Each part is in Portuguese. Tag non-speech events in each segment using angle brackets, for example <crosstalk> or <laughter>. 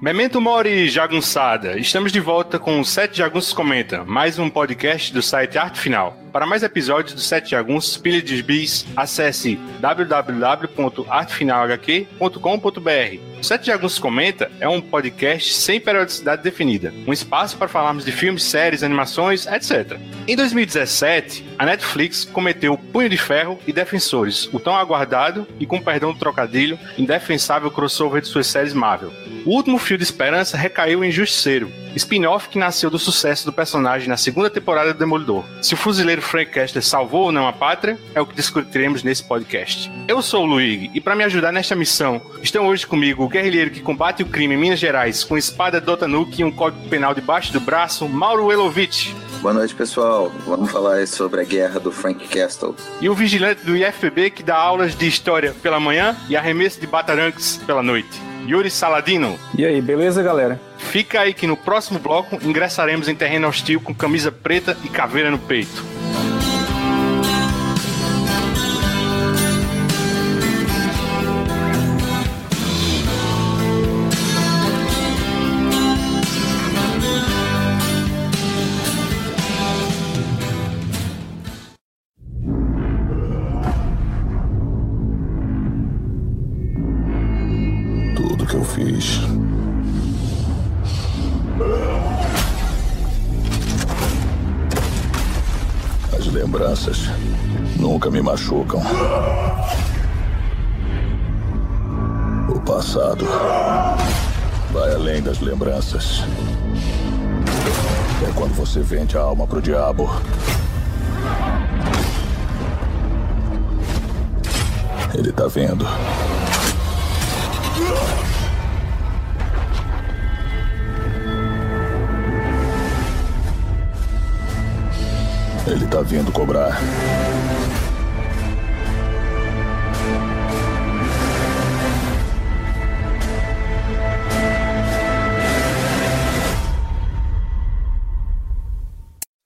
Memento Mori Jagunçada, estamos de volta com o Sete Jagunços Comenta, mais um podcast do site Arte Final. Para mais episódios do Sete Jagunços, Pilha de Bis, acesse www.artefinalhq.com.br. O Sete Jagunços Comenta é um podcast sem periodicidade definida, um espaço para falarmos de filmes, séries, animações, etc. Em 2017, a Netflix cometeu Punho de Ferro e Defensores, o tão aguardado e, com perdão do trocadilho, indefensável crossover de suas séries Marvel. O último fio de esperança recaiu em Justiceiro, spin-off que nasceu do sucesso do personagem na segunda temporada do Demolidor. Se o fuzileiro Frank Castle salvou ou não a pátria, é o que discutiremos nesse podcast. Eu sou o Luigi e para me ajudar nesta missão, estão hoje comigo o guerrilheiro que combate o crime em Minas Gerais com espada Dotanuki e um código penal debaixo do braço, Mauro Elovitch. Boa noite, pessoal. Vamos falar sobre a guerra do Frank Castle. E o vigilante do IFPB que dá aulas de história pela manhã e arremesso de bataranques pela noite. Yuri Saladino. E aí, beleza, galera? Fica aí que no próximo bloco ingressaremos em terreno hostil com camisa preta e caveira no peito. O passado vai além das lembranças. É quando você vende a alma pro diabo. Ele tá vendo. Ele tá vindo cobrar.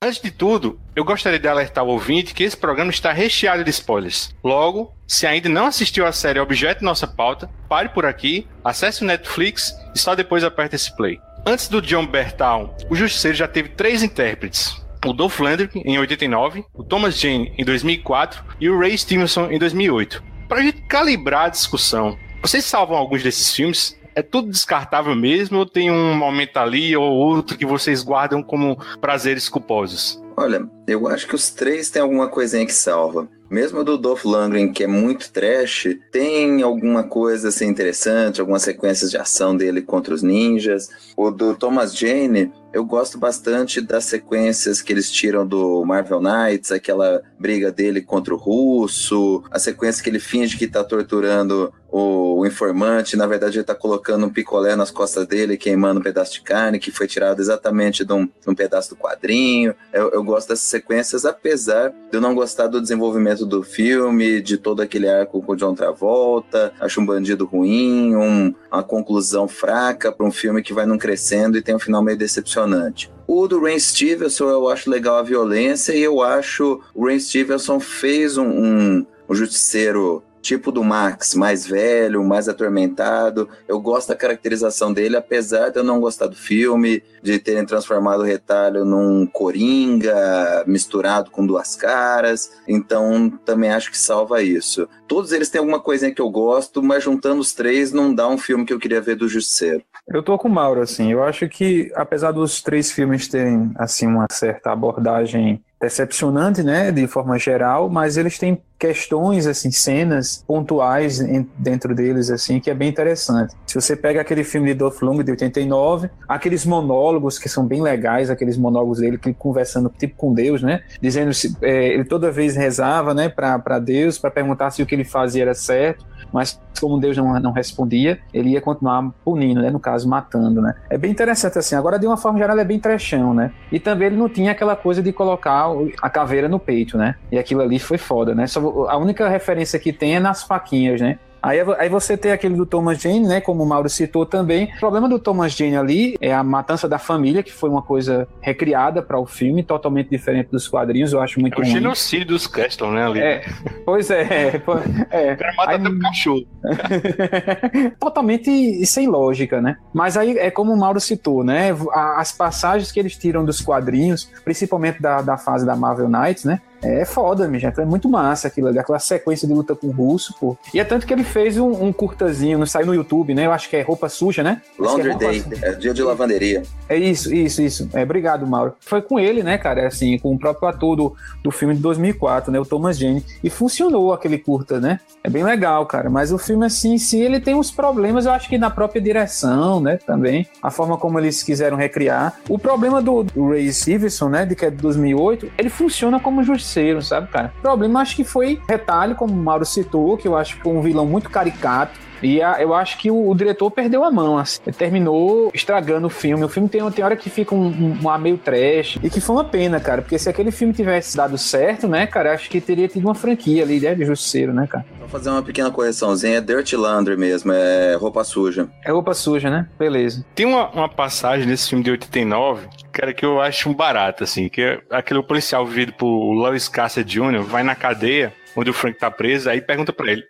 Antes de tudo, eu gostaria de alertar o ouvinte que esse programa está recheado de spoilers. Logo, se ainda não assistiu à série Objeto Nossa Pauta, pare por aqui, acesse o Netflix e só depois aperte esse play. Antes do John Bertal, o Justiceiro já teve três intérpretes. O Dolph Lundgren em 89, o Thomas Jane em 2004 e o Ray Stevenson em 2008. Para a gente calibrar a discussão, vocês salvam alguns desses filmes? É tudo descartável mesmo ou tem um momento ali ou outro que vocês guardam como prazeres culposos? Olha, eu acho que os três têm alguma coisinha que salva. Mesmo do Dolph Lundgren, que é muito trash, tem alguma coisa assim interessante, algumas sequências de ação dele contra os ninjas. O do Thomas Jane, eu gosto bastante das sequências que eles tiram do Marvel Knights, aquela briga dele contra o russo, a sequência que ele finge que tá torturando o, informante, na verdade ele tá colocando um picolé nas costas dele, queimando um pedaço de carne, que foi tirado exatamente de um, de um pedaço do quadrinho. Eu, eu gosto dessas sequências, apesar de eu não gostar do desenvolvimento do filme, de todo aquele arco com o John Travolta, acho um bandido ruim, um, uma conclusão fraca para um filme que vai num crescendo e tem um final meio decepcionante. O do Rain Stevenson eu acho legal a violência e eu acho o Rain Stevenson fez um, um, um justiceiro tipo do Max, mais velho, mais atormentado. Eu gosto da caracterização dele, apesar de eu não gostar do filme, de terem transformado o retalho num coringa misturado com duas caras. Então, também acho que salva isso. Todos eles têm alguma coisinha que eu gosto, mas juntando os três não dá um filme que eu queria ver do Justiceiro. Eu tô com o Mauro, assim. Eu acho que, apesar dos três filmes terem, assim, uma certa abordagem decepcionante, né, de forma geral, mas eles têm questões, assim, cenas pontuais dentro deles, assim, que é bem interessante. Se você pega aquele filme de Dolph Lundgren de 89, aqueles monólogos que são bem legais, aqueles monólogos dele que conversando tipo com Deus, né, dizendo se é, ele toda vez rezava, né, para Deus para perguntar se o que ele fazia era certo, mas como Deus não, não respondia, ele ia continuar punindo, né, no caso matando, né. É bem interessante assim. Agora de uma forma geral é bem trechão, né. E também ele não tinha aquela coisa de colocar a caveira no peito, né. E aquilo ali foi foda, né. Só, a única referência que tem é nas faquinhas, né? Aí, aí você tem aquele do Thomas Jane, né? Como o Mauro citou também. O problema do Thomas Jane ali é a matança da família, que foi uma coisa recriada para o filme, totalmente diferente dos quadrinhos. Eu acho muito é o ruim. genocídio dos Castle, né? Ali. É, pois é. é. O cara mata Aí- até o cachorro. <laughs> totalmente sem lógica, né? Mas aí é como o Mauro citou, né? As passagens que eles tiram dos quadrinhos, principalmente da, da fase da Marvel Knights, né? É foda, gente. É muito massa aquilo ali, aquela sequência de luta com o russo, pô. E é tanto que ele fez um, um curtazinho, não saiu no YouTube, né? Eu acho que é roupa suja, né? É Laundry roupa Day, suja. é dia de lavanderia. É isso, isso, isso. É, obrigado, Mauro. Foi com ele, né, cara? Assim, com o próprio ator do, do filme de 2004, né? O Thomas Jane. E funcionou aquele curta, né? É bem legal, cara. Mas o filme, assim, si, ele tem uns problemas, eu acho que na própria direção, né? Também. A forma como eles quiseram recriar. O problema do, do Ray Stevenson, né? De que é de 2008, ele funciona como justiceiro, sabe, cara? O problema, acho que foi retalho, como o Mauro citou, que eu acho que foi um vilão muito caricato. E a- eu acho que o, o diretor perdeu a mão, assim. Ele terminou estragando o filme. O filme tem, tem hora que fica um, um, um ar meio trash. E que foi uma pena, cara. Porque se aquele filme tivesse dado certo, né, cara, acho que teria tido uma franquia ali, né, de Justiceiro, né, cara? Vou fazer uma pequena correçãozinha. É Dirty Laundry mesmo, é roupa suja. É roupa suja, né? Beleza. Tem uma, uma passagem nesse filme de 89, cara, que eu acho um barato, assim, que é aquele policial vivido por Lois Cassia Jr. vai na cadeia, onde o Frank tá preso, aí pergunta pra ele,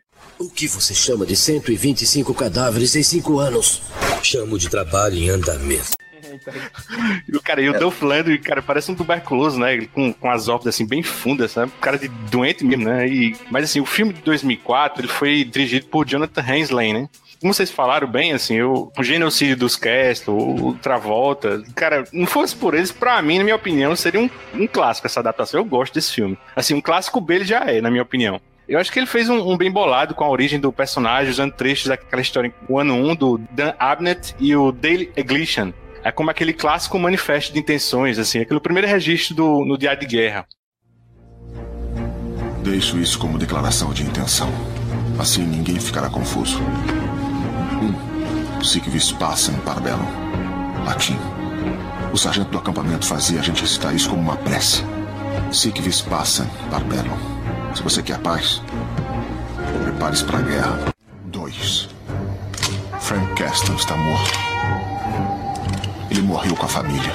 O que você chama de 125 cadáveres em 5 anos? Chamo de trabalho em andamento. O cara, e o Dolph Lundgren, cara, parece um tuberculoso, né? Com, com as órbitas assim bem fundas, sabe? Cara de doente mesmo, né? E, mas assim, o filme de 2004, ele foi dirigido por Jonathan Hensley, né? Como vocês falaram bem, assim, o, o genocídio dos Castle, o Travolta, cara, não fosse por eles, pra mim, na minha opinião, seria um, um clássico essa adaptação. Eu gosto desse filme. Assim, um clássico B ele já é, na minha opinião. Eu acho que ele fez um, um bem bolado com a origem do personagem, usando trechos daquela história, o ano 1 do Dan Abnett e o Dale Eglisham. É como aquele clássico manifesto de intenções, assim, aquele primeiro registro do, no Diário de Guerra. Deixo isso como declaração de intenção. Assim ninguém ficará confuso. Um, sic vis pacem parabellum. Latim. O sargento do acampamento fazia a gente recitar isso como uma prece. Sic vis pacem parabellum. Se você quer paz, prepare-se para a guerra. Dois. Frank Castle está morto. Ele morreu com a família.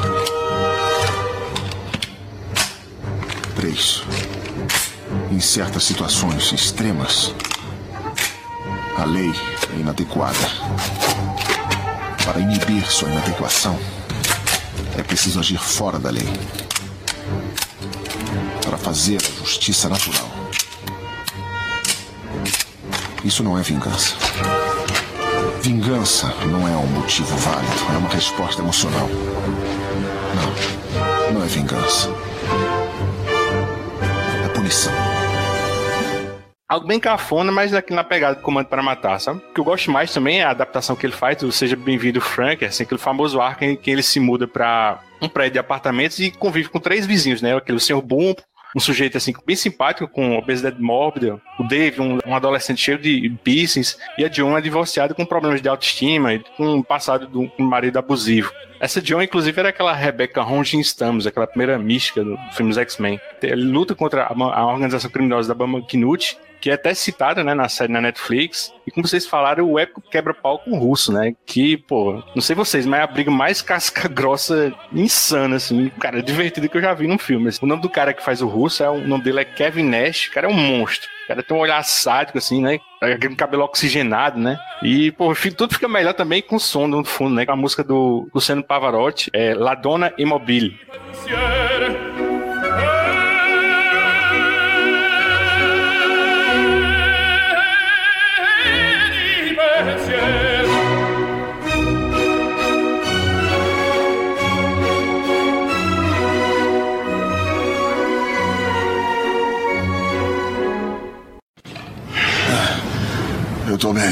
Três. Em certas situações extremas, a lei é inadequada. Para inibir sua inadequação, é preciso agir fora da lei. Fazer a justiça natural. Isso não é vingança. Vingança não é um motivo válido, é uma resposta emocional. Não, não é vingança. É punição. Algo bem cafona, mas aqui na pegada do Comando para Matar, sabe? O que eu gosto mais também é a adaptação que ele faz do Seja Bem-vindo Frank, assim, aquele famoso arco em que ele se muda para um prédio de apartamentos e convive com três vizinhos, né? Aquele Sr. Boom, um sujeito assim bem simpático, com obesidade mórbida, o Dave, um, um adolescente cheio de piercings, e a John é divorciada com problemas de autoestima e com um passado de um marido abusivo. Essa John, inclusive, era aquela Rebecca Ronjin Stamos, aquela primeira mística do filme X-Men. Ele luta contra a, a organização criminosa da Bama Knut, que é até citada né, na série na Netflix. E como vocês falaram, o épico quebra-pau com o russo, né? Que, pô, não sei vocês, mas é a briga mais <laughs> casca grossa, insana, assim. Cara, divertida que eu já vi num filme. O nome do cara que faz o russo, é, o nome dele é Kevin Nash. O cara é um monstro. O cara tem um olhar sádico, assim, né? Aquele cabelo oxigenado, né? E, pô, tudo fica melhor também com o som no fundo, né? Com a música do Luciano Pavarotti, é La Donna Immobile. Tô bem.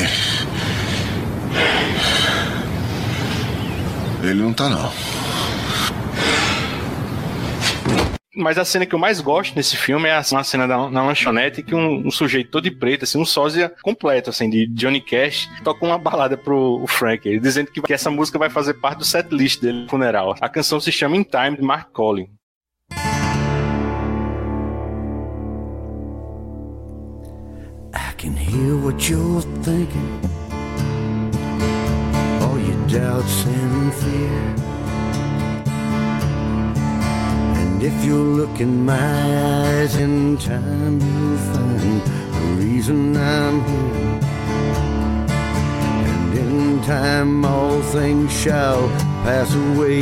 Ele não tá, não. Mas a cena que eu mais gosto nesse filme é uma cena da, na lanchonete que um, um, sujeito todo de preto, assim, um sósia completo, assim, de Johnny Cash, toca uma balada pro Frank, dizendo que, que essa música vai fazer parte do set list dele no funeral. A canção se chama In Time, de Mark Collin. Hear what you're thinking. All your doubts and fear. And if you look in my eyes in time, you'll find the reason I'm here. And in time, all things shall pass away.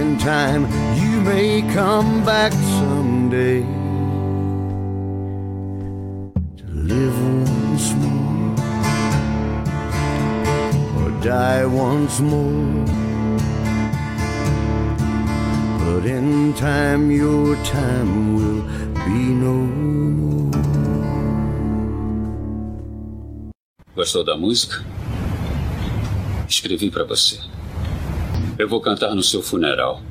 In time, you may come back someday to live once more or die once more. But in time, your time will be no more. Gostou da música? Escrevi para você. Eu vou cantar no seu funeral.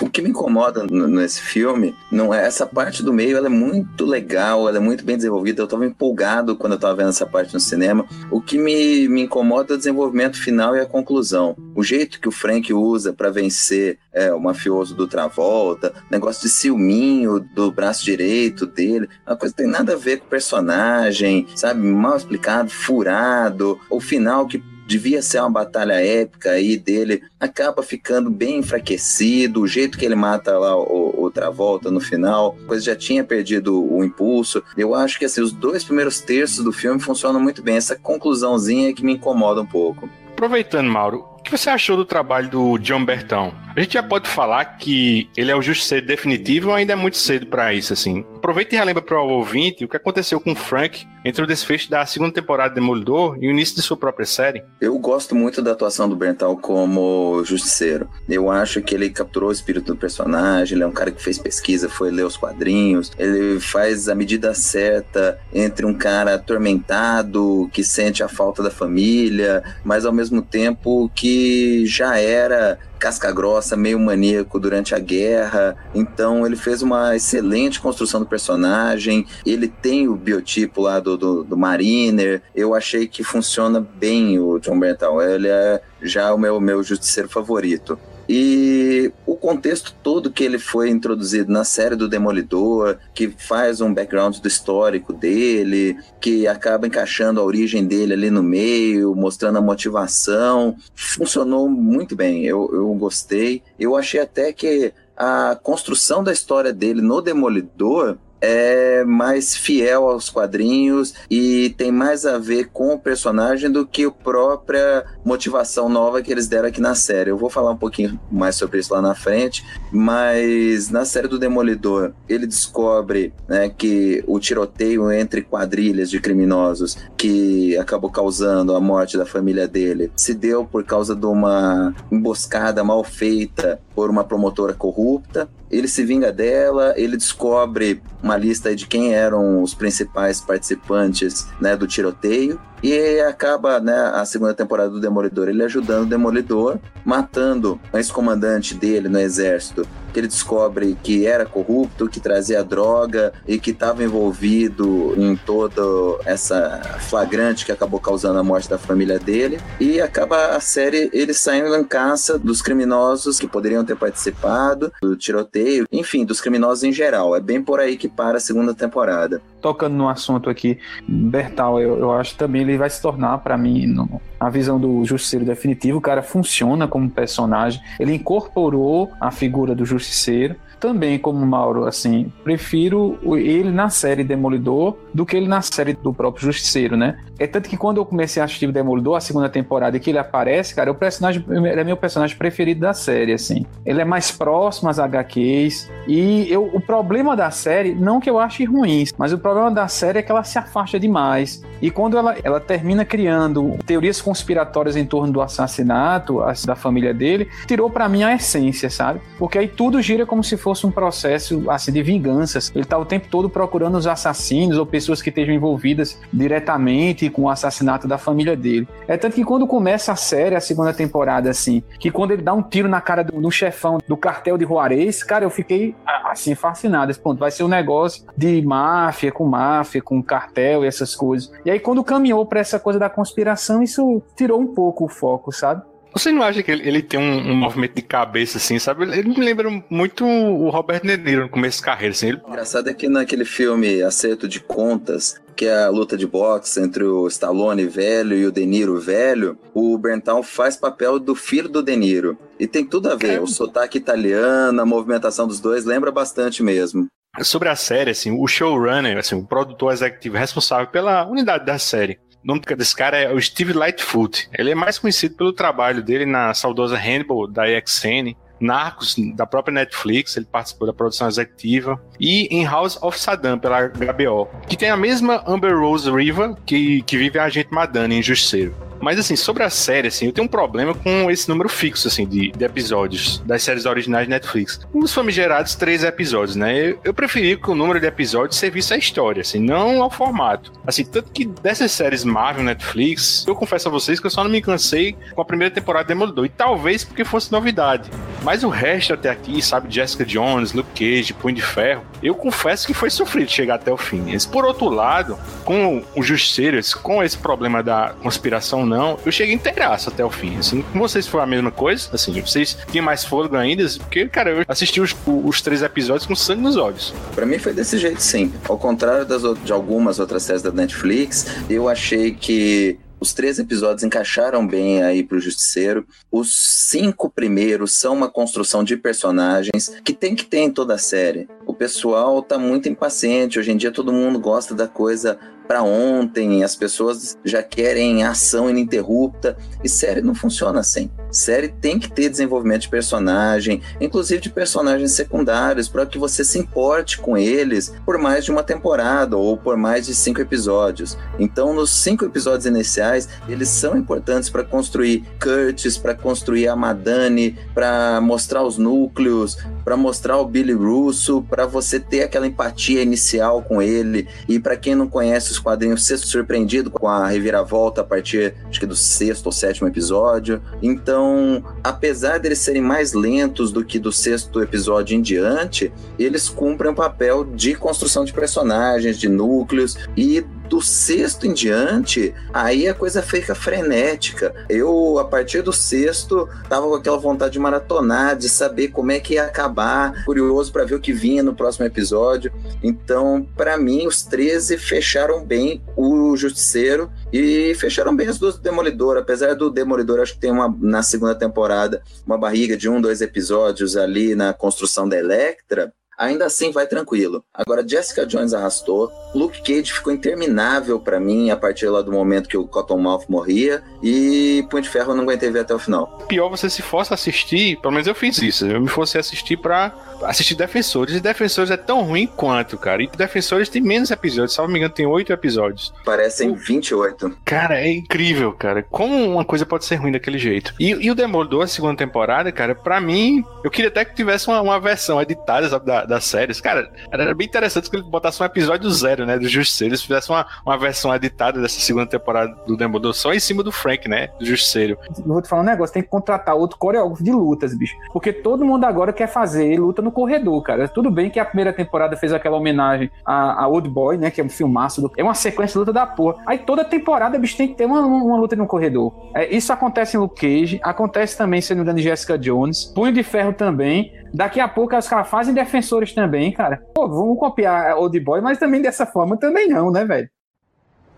O que me incomoda nesse filme não é essa parte do meio, ela é muito legal, ela é muito bem desenvolvida. Eu estava empolgado quando eu estava vendo essa parte no cinema. O que me, me incomoda é o desenvolvimento final e a conclusão. O jeito que o Frank usa para vencer é, o mafioso do Travolta, negócio de ciúminho do braço direito dele, uma coisa que tem nada a ver com o personagem, sabe? Mal explicado, furado. O final que devia ser uma batalha épica aí dele, acaba ficando bem enfraquecido, o jeito que ele mata lá o, o Travolta no final, coisa já tinha perdido o impulso. Eu acho que assim, os dois primeiros terços do filme funcionam muito bem, essa conclusãozinha é que me incomoda um pouco. Aproveitando, Mauro, o que você achou do trabalho do John Bertão? A gente já pode falar que ele é o justiceiro definitivo ou ainda é muito cedo para isso, assim? Aproveita e relembra para o ouvinte o que aconteceu com o Frank entre o desfecho da segunda temporada de Demolidor e o início de sua própria série. Eu gosto muito da atuação do Brental como justiceiro. Eu acho que ele capturou o espírito do personagem, ele é um cara que fez pesquisa, foi ler os quadrinhos, ele faz a medida certa entre um cara atormentado, que sente a falta da família, mas ao mesmo tempo que já era casca grossa, meio maníaco durante a guerra. Então ele fez uma excelente construção do personagem. Ele tem o biotipo lá do, do, do Mariner. Eu achei que funciona bem o John Berntal. Ele é já o meu, meu justiceiro favorito. E o contexto todo que ele foi introduzido na série do Demolidor, que faz um background do histórico dele, que acaba encaixando a origem dele ali no meio, mostrando a motivação, funcionou muito bem. Eu, eu gostei. Eu achei até que a construção da história dele no Demolidor é mais fiel aos quadrinhos e tem mais a ver com o personagem do que a própria motivação nova que eles deram aqui na série. Eu vou falar um pouquinho mais sobre isso lá na frente, mas na série do Demolidor ele descobre né, que o tiroteio entre quadrilhas de criminosos que acabou causando a morte da família dele se deu por causa de uma emboscada mal feita por uma promotora corrupta. Ele se vinga dela, ele descobre uma lista de quem eram os principais participantes né, do tiroteio e acaba né, a segunda temporada do Demolidor ele ajudando o Demolidor, matando o ex-comandante dele no exército, que ele descobre que era corrupto, que trazia droga e que estava envolvido em toda essa flagrante que acabou causando a morte da família dele. E acaba a série ele saindo em caça dos criminosos que poderiam ter participado do tiroteio, enfim, dos criminosos em geral. É bem por aí que para a segunda temporada. Tocando no assunto aqui, Bertal, eu, eu acho também ele vai se tornar, para mim, no, a visão do Justiceiro definitivo, o cara funciona como personagem, ele incorporou a figura do Justiceiro, também como Mauro, assim, prefiro ele na série Demolidor do que ele na série do próprio Justiceiro, né? É tanto que quando eu comecei a assistir Demolidor, a segunda temporada, e que ele aparece, cara, o personagem, ele é meu personagem preferido da série, assim. Ele é mais próximo às HQs, e eu, o problema da série, não que eu ache ruim, mas o problema da série é que ela se afasta demais. E quando ela, ela termina criando teorias conspiratórias em torno do assassinato da família dele, tirou para mim a essência, sabe? Porque aí tudo gira como se fosse um processo assim de vinganças. Ele tá o tempo todo procurando os assassinos ou pessoas que estejam envolvidas diretamente com o assassinato da família dele. É tanto que quando começa a série, a segunda temporada, assim, que quando ele dá um tiro na cara do, do chefão do cartel de Juarez, cara, eu fiquei assim fascinado. Esse ponto vai ser um negócio de máfia com máfia, com cartel e essas coisas. E aí quando caminhou para essa coisa da conspiração, isso tirou um pouco o foco, sabe? Você não acha que ele, ele tem um, um, movimento de cabeça, assim, sabe? Ele me lembra muito o Robert De Niro no começo da carreira, assim. Ele... Engraçado é que naquele filme Acerto de Contas, que é a luta de boxe entre o Stallone velho e o De Niro velho, o Berntal faz papel do filho do De Niro. E tem tudo a ver, é. o sotaque italiano, a movimentação dos dois lembra bastante mesmo. Sobre a série, assim, o showrunner, assim, o produtor executivo responsável pela unidade da série, o nome desse cara é o Steve Lightfoot. Ele é mais conhecido pelo trabalho dele na saudosa Hannibal da EXN, Narcos, da própria Netflix, ele participou da produção executiva, e em House of Saddam, pela HBO, que tem a mesma Amber Rose Riva que, que vive a agente Madani em Justiceiro. Mas assim, sobre a série, assim, eu tenho um problema com esse número fixo, assim, de, de episódios das séries originais de Netflix. Os famigerados três episódios, né? Eu, eu preferi que o número de episódios servisse à história, assim, não ao formato. Assim, tanto que dessas séries Marvel, Netflix, eu confesso a vocês que eu só não me cansei com a primeira temporada de Demolidor. E talvez porque fosse novidade. Mas o resto até aqui, sabe, Jessica Jones, Luke Cage, Punho de Ferro, eu confesso que foi sofrido chegar até o fim. Mas, por outro lado, com o Justiceiro, com esse problema da conspiração não, eu cheguei inteiraço até o fim. Assim, com vocês foi a mesma coisa, assim, vocês tinham mais fôlego ainda, porque, cara, eu assisti os, os três episódios com sangue nos olhos. Para mim foi desse jeito, sim. Ao contrário das, de algumas outras séries da Netflix, eu achei que os três episódios encaixaram bem aí pro Justiceiro. Os cinco primeiros são uma construção de personagens que tem que ter em toda a série. O pessoal tá muito impaciente. Hoje em dia todo mundo gosta da coisa para ontem, as pessoas já querem ação ininterrupta. E série não funciona assim. Série tem que ter desenvolvimento de personagem, inclusive de personagens secundários, para que você se importe com eles por mais de uma temporada ou por mais de cinco episódios. Então, nos cinco episódios iniciais, eles são importantes para construir Curtis, para construir a Madani, para mostrar os núcleos, para mostrar o Billy Russo, para você ter aquela empatia inicial com ele. E para quem não conhece os quadrinhos, ser surpreendido com a reviravolta a partir, acho que do sexto ou sétimo episódio. Então, apesar deles serem mais lentos do que do sexto episódio em diante, eles cumprem o papel de construção de personagens, de núcleos e do sexto em diante, aí a coisa fica frenética. Eu, a partir do sexto, tava com aquela vontade de maratonar, de saber como é que ia acabar, curioso para ver o que vinha no próximo episódio. Então, para mim, os 13 fecharam bem o Justiceiro e fecharam bem as duas do Demolidor. Apesar do Demolidor, acho que tem uma na segunda temporada uma barriga de um, dois episódios ali na construção da Electra ainda assim vai tranquilo. Agora, Jessica Jones arrastou, Luke Cage ficou interminável para mim a partir lá do momento que o Cottonmouth morria e Punho de Ferro eu não aguentei ver até o final. Pior você se fosse assistir, pelo menos eu fiz isso, eu me fosse assistir para assistir Defensores, e Defensores é tão ruim quanto, cara. E Defensores tem menos episódios, se não me engano, tem oito episódios. Parecem 28. Cara, é incrível, cara. Como uma coisa pode ser ruim daquele jeito. E, e o Demolidor, a segunda temporada, cara, para mim, eu queria até que tivesse uma, uma versão editada sabe, da, das séries. Cara, era bem interessante que ele botasse um episódio zero, né, do Justiceiro. Eles fizessem uma, uma versão editada dessa segunda temporada do Demolidor só em cima do Frank, né, do Justiceiro. vou te falar um negócio, tem que contratar outro coreógrafo de lutas, bicho. Porque todo mundo agora quer fazer luta no corredor, cara. Tudo bem que a primeira temporada fez aquela homenagem a, a Old Boy, né, que é um filmaço. Do... É uma sequência de luta da porra. Aí toda temporada, bicho, tem que ter uma, uma luta no corredor. É, isso acontece em Luke Cage, acontece também, se não Jessica Jones. Punho de Ferro também. Daqui a pouco os caras fazem defensores também, cara. Pô, vamos copiar Old Boy, mas também dessa forma também não, né, velho?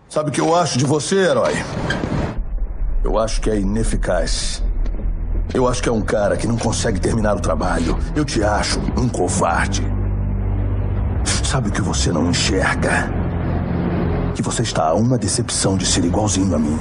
Sabe o que eu acho de você, herói? Eu acho que é ineficaz. Eu acho que é um cara que não consegue terminar o trabalho. Eu te acho um covarde. Sabe o que você não enxerga? Que você está a uma decepção de ser igualzinho a mim.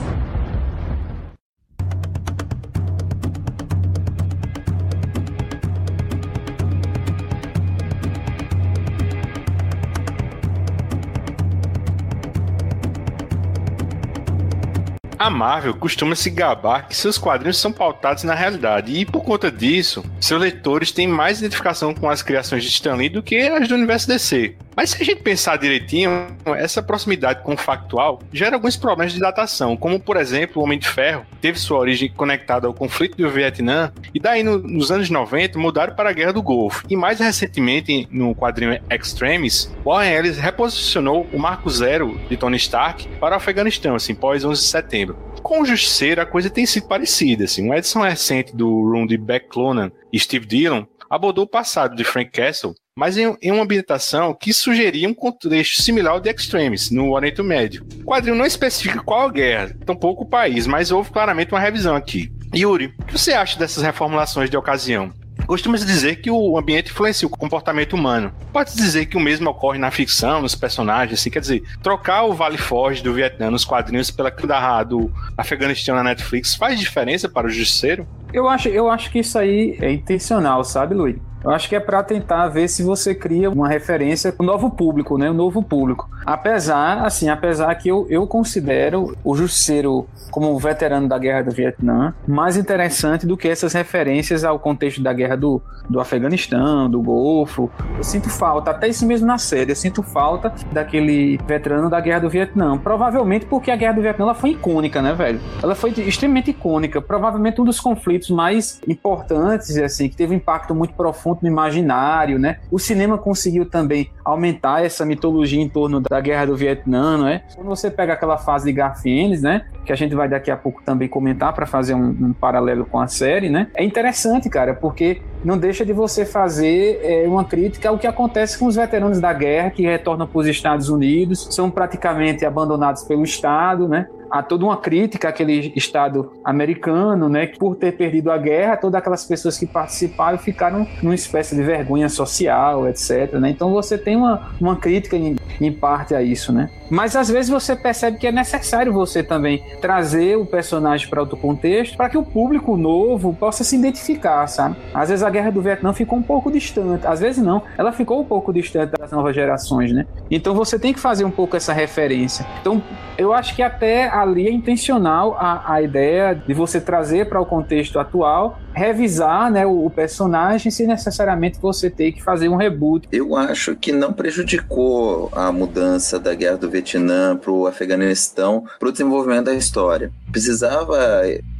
Marvel costuma se gabar que seus quadrinhos são pautados na realidade, e por conta disso, seus leitores têm mais identificação com as criações de Stan Lee do que as do universo DC. Mas se a gente pensar direitinho, essa proximidade com o factual gera alguns problemas de datação, como por exemplo o Homem de Ferro teve sua origem conectada ao conflito do Vietnã e daí no, nos anos 90 mudaram para a Guerra do Golfo. E mais recentemente no quadrinho Extremis, Warren Ellis reposicionou o Marco Zero de Tony Stark para o Afeganistão, assim, pós 11 de setembro Com o Justiceiro, a coisa tem sido parecida. Assim. Uma edição recente do Room de Beck Clonan e Steve Dillon abordou o passado de Frank Castle, mas em, em, uma ambientação que sugeria um contexto similar ao de Extremes, no Oriente Médio. O quadrinho não especifica qual guerra, tampouco o país, mas houve claramente uma revisão aqui. Yuri, o que você acha dessas reformulações de ocasião? Costuma-se dizer que o ambiente influencia o comportamento humano. Pode-se dizer que o mesmo ocorre na ficção, nos personagens, assim, quer dizer, trocar o Vale Forge do Vietnã nos quadrinhos pela Kandahar do Afeganistão na Netflix faz diferença para o justiceiro? Eu acho, eu acho que isso aí é intencional, sabe, Luiz? Eu acho que é para tentar ver se você cria uma referência o novo público, né? O novo público. Apesar, assim, apesar que eu, eu considero o Justiceiro como veterano da guerra do Vietnã mais interessante do que essas referências ao contexto da guerra do, do Afeganistão, do Golfo. Eu sinto falta, até isso mesmo na série, eu sinto falta daquele veterano da guerra do Vietnã. Provavelmente porque a guerra do Vietnã ela foi icônica, né, velho? Ela foi extremamente icônica. Provavelmente um dos conflitos mais importantes, assim, que teve um impacto muito profundo no imaginário, né? O cinema conseguiu também aumentar essa mitologia em torno da guerra do Vietnã, não é? Quando você pega aquela fase de Garfienes, né? Que a gente vai daqui a pouco também comentar para fazer um, um, paralelo com a série, né? É interessante, cara, porque não deixa de você fazer é, uma crítica ao que acontece com os veteranos da guerra que retornam para os Estados Unidos, são praticamente abandonados pelo Estado, né? há toda uma crítica àquele Estado americano, né, que por ter perdido a guerra, todas aquelas pessoas que participaram ficaram numa espécie de vergonha social, etc. Né? Então você tem uma, uma crítica em, em parte a isso, né? Mas às vezes você percebe que é necessário você também trazer o personagem para outro contexto, para que o público novo possa se identificar, sabe? Às vezes a guerra do Vietnã ficou um pouco distante, às vezes não, ela ficou um pouco distante das novas gerações, né? Então você tem que fazer um pouco essa referência. Então eu acho que até ali é intencional a, a ideia de você trazer para o contexto atual, revisar né, o, o, personagem sem necessariamente você ter que fazer um reboot. Eu acho que não prejudicou a mudança da guerra do Vietnã para o Afeganistão para o desenvolvimento da história. Precisava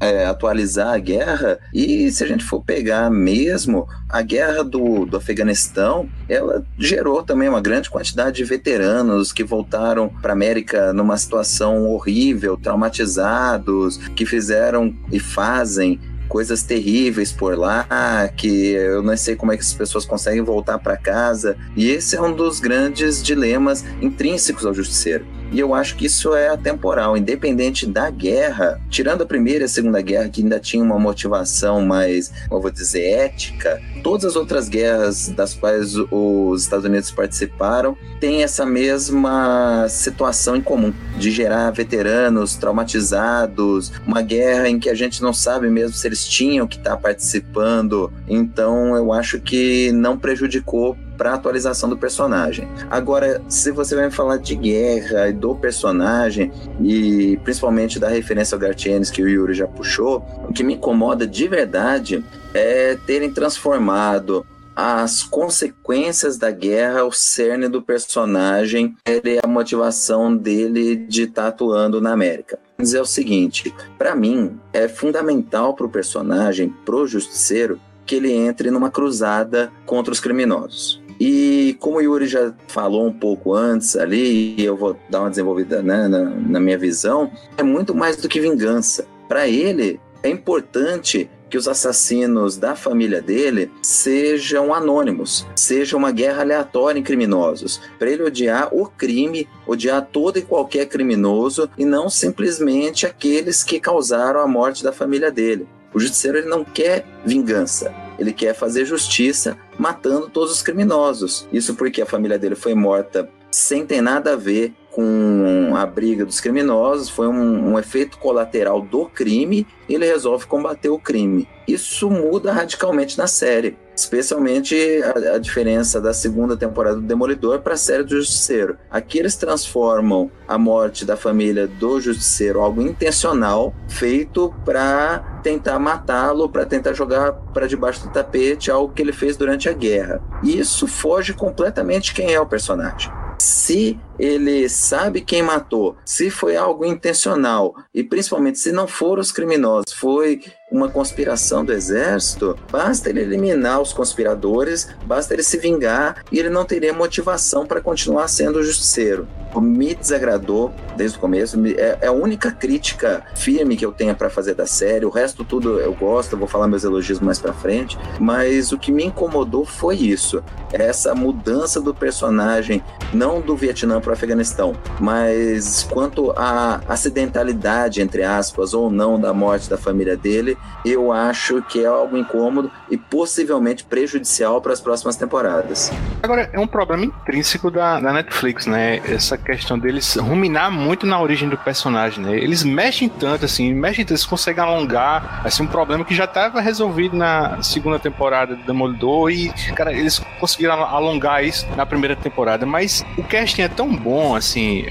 é, atualizar a guerra e se a gente for pegar mesmo a guerra do, do Afeganistão, ela gerou também uma grande quantidade de veteranos que voltaram para a América numa situação horrível, traumatizados, que fizeram e fazem coisas terríveis por lá, que eu não sei como é que as pessoas conseguem voltar para casa. E esse é um dos grandes dilemas intrínsecos ao justiceiro. E eu acho que isso é atemporal, independente da guerra, tirando a primeira e a segunda guerra, que ainda tinha uma motivação mais, como vou dizer, ética, todas as outras guerras das quais os Estados Unidos participaram têm essa mesma situação em comum, de gerar veteranos traumatizados, uma guerra em que a gente não sabe mesmo se eles tinham que estar participando. Então eu acho que não prejudicou para atualização do personagem. Agora, se você vai falar de guerra e do personagem e principalmente da referência ao Gartienes que o Yuri já puxou, o que me incomoda de verdade é terem transformado as consequências da guerra, o cerne do personagem, é a motivação dele de estar tá atuando na América. Dizer o seguinte, para mim é fundamental para o personagem, pro justiceiro, que ele entre numa cruzada contra os criminosos. E como o Yuri já falou um pouco antes ali, e eu vou dar uma desenvolvida né, na, na minha visão, é muito mais do que vingança. Para ele, é importante que os assassinos da família dele sejam anônimos, seja uma guerra aleatória em criminosos, para ele odiar o crime, odiar todo e qualquer criminoso e não simplesmente aqueles que causaram a morte da família dele. O justiceiro ele não quer vingança, ele quer fazer justiça matando todos os criminosos. Isso porque a família dele foi morta sem ter nada a ver com a briga dos criminosos, foi um, um, efeito colateral do crime, ele resolve combater o crime. Isso muda radicalmente na série, especialmente a, a diferença da segunda temporada do Demolidor para a série do Justiceiro. Aqui eles transformam a morte da família do Justiceiro algo intencional, feito para tentar matá-lo, para tentar jogar para debaixo do tapete algo que ele fez durante a guerra. E isso foge completamente quem é o personagem se ele sabe quem matou, se foi algo intencional e principalmente se não foram os criminosos, foi uma conspiração do exército, basta ele eliminar os conspiradores, basta ele se vingar e ele não teria motivação para continuar sendo o justiceiro me desagradou desde o começo. É, é a única crítica firme que eu tenho para fazer da série. O resto tudo eu gosto, vou falar meus elogios mais para frente. Mas o que me incomodou foi isso: essa mudança do personagem, não do Vietnã para o Afeganistão, mas quanto à acidentalidade, entre aspas, ou não, da morte da família dele, eu acho que é algo incômodo e possivelmente prejudicial para as próximas temporadas. Agora, é um problema intrínseco da, da Netflix, né? Essa questão deles ruminar muito na origem do personagem, né? Eles mexem tanto, assim, mexem tanto, eles conseguem alongar, assim, um problema que já estava resolvido na segunda temporada do Demolidor e, cara, eles conseguiram alongar isso na primeira temporada, mas o casting é tão bom, assim,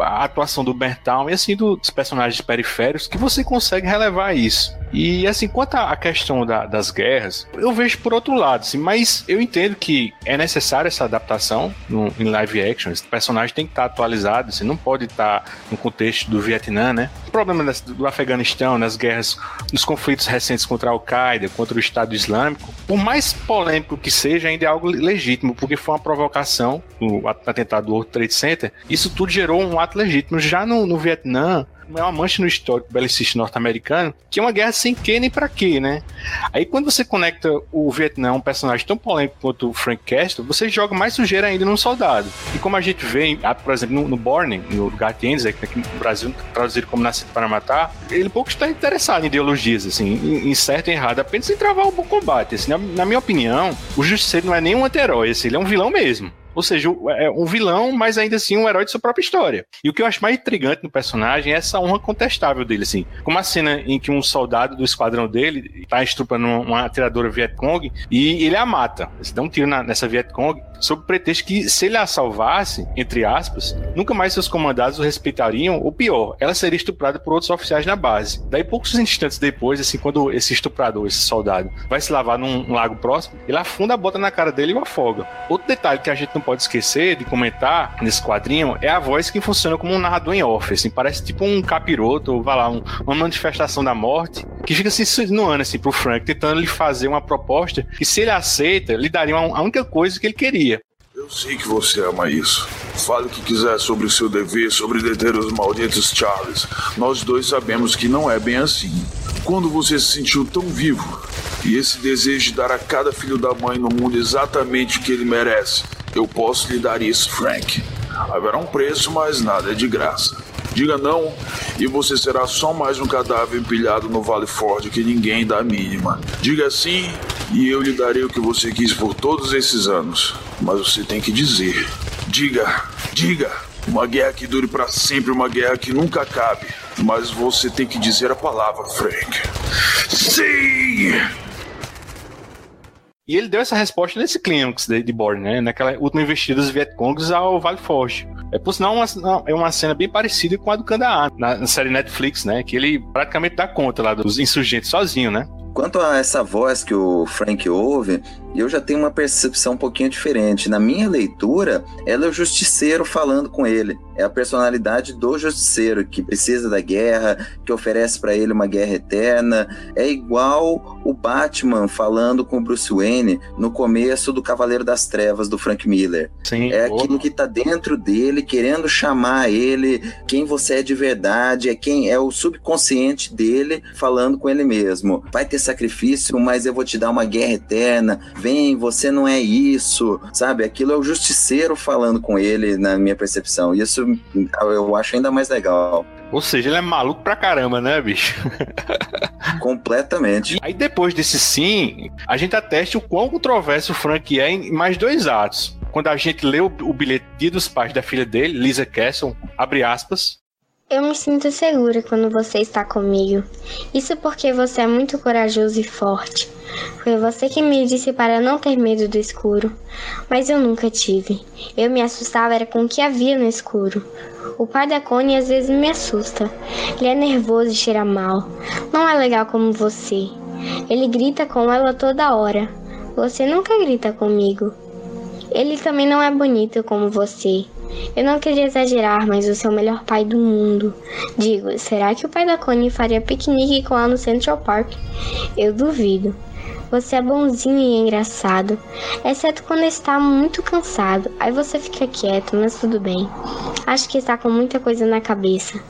a atuação do Bertal e, assim, dos personagens periféricos que você consegue relevar isso. E assim, quanto à questão da, das guerras, eu vejo por outro lado, assim, mas eu entendo que é necessária essa adaptação no, em live action. Esse personagem tem que estar atualizado, assim, não pode estar no contexto do Vietnã, né? O problema das, do Afeganistão, nas guerras, nos conflitos recentes contra a Al-Qaeda, contra o Estado Islâmico, por mais polêmico que seja, ainda é algo legítimo, porque foi uma provocação, o atentado do World Trade Center. Isso tudo gerou um ato legítimo. Já no, no Vietnã, é uma mancha no histórico belicista norte-americano, que é uma guerra sem quê nem pra quê, né? Aí quando você conecta o Vietnã um personagem tão polêmico quanto o Frank Castle, você joga mais sujeira ainda num soldado. E como a gente vê, por exemplo, no, no Borne, no que aqui no Brasil traduzido como Nascido para Matar, ele pouco está interessado em ideologias, assim, em, certo e errado, apenas em travar o bom combate. Assim, na, na minha opinião, o Justiceiro não é nem um anti-herói, assim, ele é um vilão mesmo. Ou seja, é um vilão, mas ainda assim um herói de sua própria história. E o que eu acho mais intrigante no personagem é essa honra contestável dele, assim. Como a cena em que um soldado do esquadrão dele tá estrupando uma atiradora Vietcong e ele a mata. Ele dá um tiro na, nessa Vietcong sob o pretexto que se ele a salvasse, entre aspas, nunca mais seus comandados o respeitariam, ou pior, ela seria estuprada por outros oficiais na base. Daí, poucos instantes depois, assim, quando esse estuprador, esse soldado, vai se lavar num lago próximo, ele afunda a bota na cara dele e o afoga. Outro detalhe que a gente pode esquecer de comentar nesse quadrinho é a voz que funciona como um narrador em off, assim, parece tipo um capiroto, ou vai lá, um, uma manifestação da morte, que fica se assim, insinuando assim pro Frank, tentando lhe fazer uma proposta que se ele aceita, lhe daria uma, a única coisa que ele queria. Eu sei que você ama isso. Fale o que quiser sobre o seu dever, sobre deter os malditos Charles. Nós dois sabemos que não é bem assim. Quando você se sentiu tão vivo e esse desejo de dar a cada filho da mãe no mundo exatamente o que ele merece, eu posso lhe dar isso, Frank. Haverá um preço, mas nada é de graça. Diga não e você será só mais um cadáver empilhado no Vale Ford que ninguém dá a mínima. Diga sim e eu lhe darei o que você quis por todos esses anos. Mas você tem que dizer. Diga, diga. Uma guerra que dure para sempre, uma guerra que nunca acabe. Mas você tem que dizer a palavra, Frank. Sim! E ele deu essa resposta nesse clímax de, de Borne, né? Naquela última investida dos Vietcongs ao Vale Forge. É, por sinal, uma, é uma cena bem parecida com a do Kandahar, na, na série Netflix, né? Que ele praticamente dá conta lá dos insurgentes sozinho, né? Quanto a essa voz que o Frank ouve, eu já tenho uma percepção um pouquinho diferente. Na minha leitura, ela é o justiceiro falando com ele. É a personalidade do justiceiro que precisa da guerra, que oferece para ele uma guerra eterna. É igual o Batman falando com o Bruce Wayne no começo do Cavaleiro das Trevas do Frank Miller. Sim, é aquilo que está dentro dele, querendo chamar ele, quem você é de verdade, é quem é o subconsciente dele falando com ele mesmo. Vai ter sacrifício, mas eu vou te dar uma guerra eterna. Vem, você não é isso, sabe? Aquilo é o justiceiro falando com ele, na minha percepção. Isso eu acho ainda mais legal. Ou seja, ele é maluco pra caramba, né, bicho? <laughs> Completamente. Aí depois desse sim, a gente ateste o quão controverso o Frank é em mais dois atos. Quando a gente lê o, o bilhete dos pais da filha dele, Lisa Castle, abre aspas, eu me sinto segura quando você está comigo. Isso porque você é muito corajoso e forte. Foi você que me disse para não ter medo do escuro, mas eu nunca tive. Eu me assustava era com o que havia no escuro. O pai da Connie às vezes me assusta. Ele é nervoso e cheira mal. Não é legal como você. Ele grita com ela toda hora. Você nunca grita comigo. Ele também não é bonito como você. Eu não queria exagerar, mas você é o melhor pai do mundo. Digo, será que o pai da Connie faria piquenique com ela no Central Park? Eu duvido. Você é bonzinho e engraçado, exceto quando está muito cansado. Aí você fica quieto, mas tudo bem. Acho que está com muita coisa na cabeça.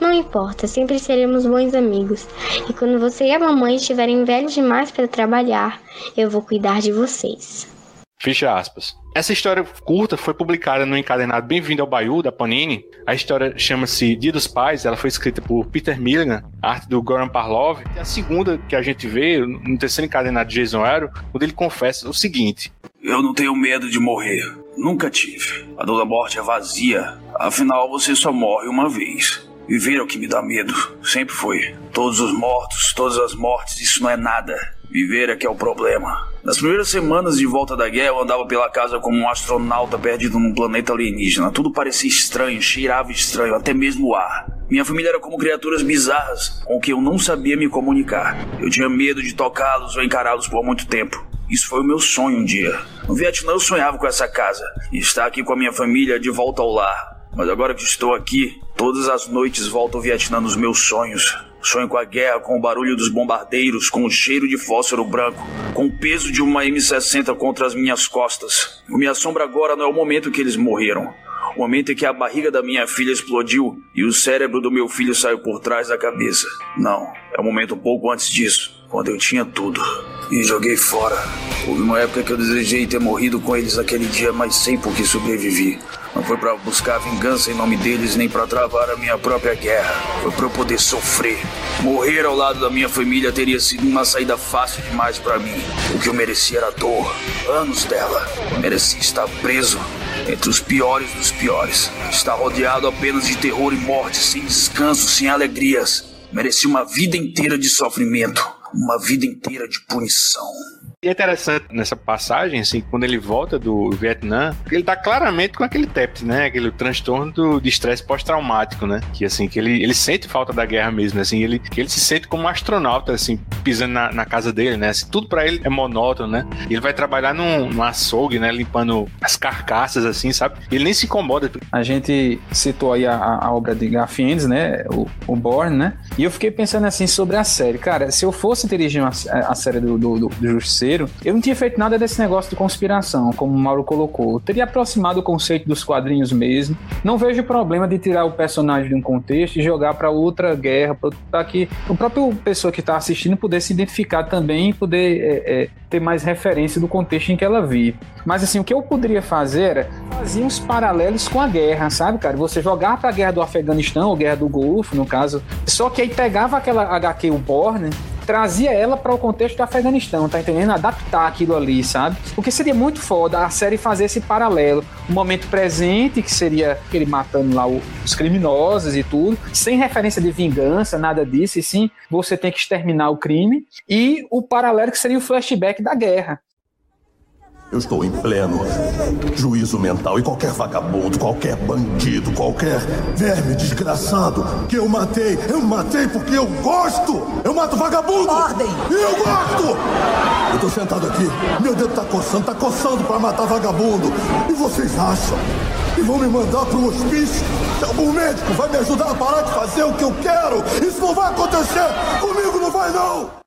Não importa, sempre seremos bons amigos. E quando você e a mamãe estiverem velhos demais para trabalhar, eu vou cuidar de vocês. Fecha aspas. Essa história curta foi publicada no encadernado Bem-vindo ao Bayou, da Panini. A história chama-se Dia dos Pais, ela foi escrita por Peter Milligan, arte do Goran Parlov. E a segunda que a gente vê, no terceiro encadernado de Jason Aaron, quando ele confessa o seguinte. Eu não tenho medo de morrer. Nunca tive. A dor da morte é vazia. Afinal, você só morre uma vez. Viver é o que me dá medo. Sempre foi. Todos os mortos, todas as mortes, isso não é nada. Viver é que é o problema. Nas primeiras semanas de volta da guerra, eu andava pela casa como um astronauta perdido num planeta alienígena. Tudo parecia estranho, cheirava estranho, até mesmo o ar. Minha família era como criaturas bizarras com que eu não sabia me comunicar. Eu tinha medo de tocá-los ou encará-los por muito tempo. Isso foi o meu sonho um dia. No Vietnã eu sonhava com essa casa e estar aqui com a minha família de volta ao lar. Mas agora que estou aqui, todas as noites volto ao Vietnã nos meus sonhos. Sonho com a guerra, com o barulho dos bombardeiros, com o cheiro de fósforo branco, com o peso de uma M60 contra as minhas costas. O me assombra agora não é o momento que eles morreram. O momento em que a barriga da minha filha explodiu e o cérebro do meu filho saiu por trás da cabeça. Não, é o momento um pouco antes disso, quando eu tinha tudo. E joguei fora. Houve uma época que eu desejei ter morrido com eles naquele dia, mas sei por que sobrevivi. Não foi para buscar vingança em nome deles, nem para travar a minha própria guerra. Foi para eu poder sofrer. Morrer ao lado da minha família teria sido uma saída fácil demais para mim. O que eu merecia era dor, anos dela. Merecia estar preso entre os piores dos piores. Estar rodeado apenas de terror e morte, sem descanso, sem alegrias. Merecia uma vida inteira de sofrimento, uma vida inteira de punição. E é interessante nessa passagem, assim, quando ele volta do Vietnã, ele tá claramente com aquele TEPT, né? Aquele transtorno do, de estresse pós-traumático, né? Que, assim, que ele, ele sente falta da guerra mesmo, assim, ele, ele se sente como um astronauta, assim, pisando na, na casa dele, né? Assim, tudo para ele é monótono, né? E ele vai trabalhar num, num açougue, né? Limpando as carcaças, assim, sabe? Ele nem se incomoda. A gente citou aí a, a obra de Garfiennes, né? O, o Born, né? E eu fiquei pensando, assim, sobre a série. Cara, se eu fosse dirigir uma, a série do, do, do, do Justiceiro, eu não tinha feito nada desse negócio de conspiração, como o Mauro colocou. Eu teria aproximado o conceito dos quadrinhos mesmo. Não vejo problema de tirar o personagem de um contexto e jogar para outra guerra, para que o próprio pessoa que está assistindo poder se identificar também e poder é, é, ter mais referência do contexto em que ela vive. Mas assim, o que eu poderia fazer era fazer uns paralelos com a guerra, sabe, cara? Você jogar para a guerra do Afeganistão, ou guerra do Golfo, no caso, só que aí pegava aquela HQ, o Borne, trazia ela para o contexto do Afeganistão, tá entendendo? Adaptar aquilo ali, sabe? Porque seria muito foda a série fazer esse paralelo. O momento presente, que seria ele matando lá os criminosos e tudo, sem referência de vingança, nada disso, e sim você tem que exterminar o crime. E o paralelo que seria o flashback da guerra. Eu estou em pleno juízo mental e qualquer vagabundo, qualquer bandido, qualquer verme desgraçado que eu matei, eu matei porque eu gosto! Eu mato vagabundo! Ordem! Eu gosto! Eu tô sentado aqui, meu dedo tá coçando, tá coçando pra matar vagabundo. E vocês acham que vão me mandar pro hospício? Algum médico vai me ajudar a parar de fazer o que eu quero? Isso não vai acontecer! Comigo não vai não!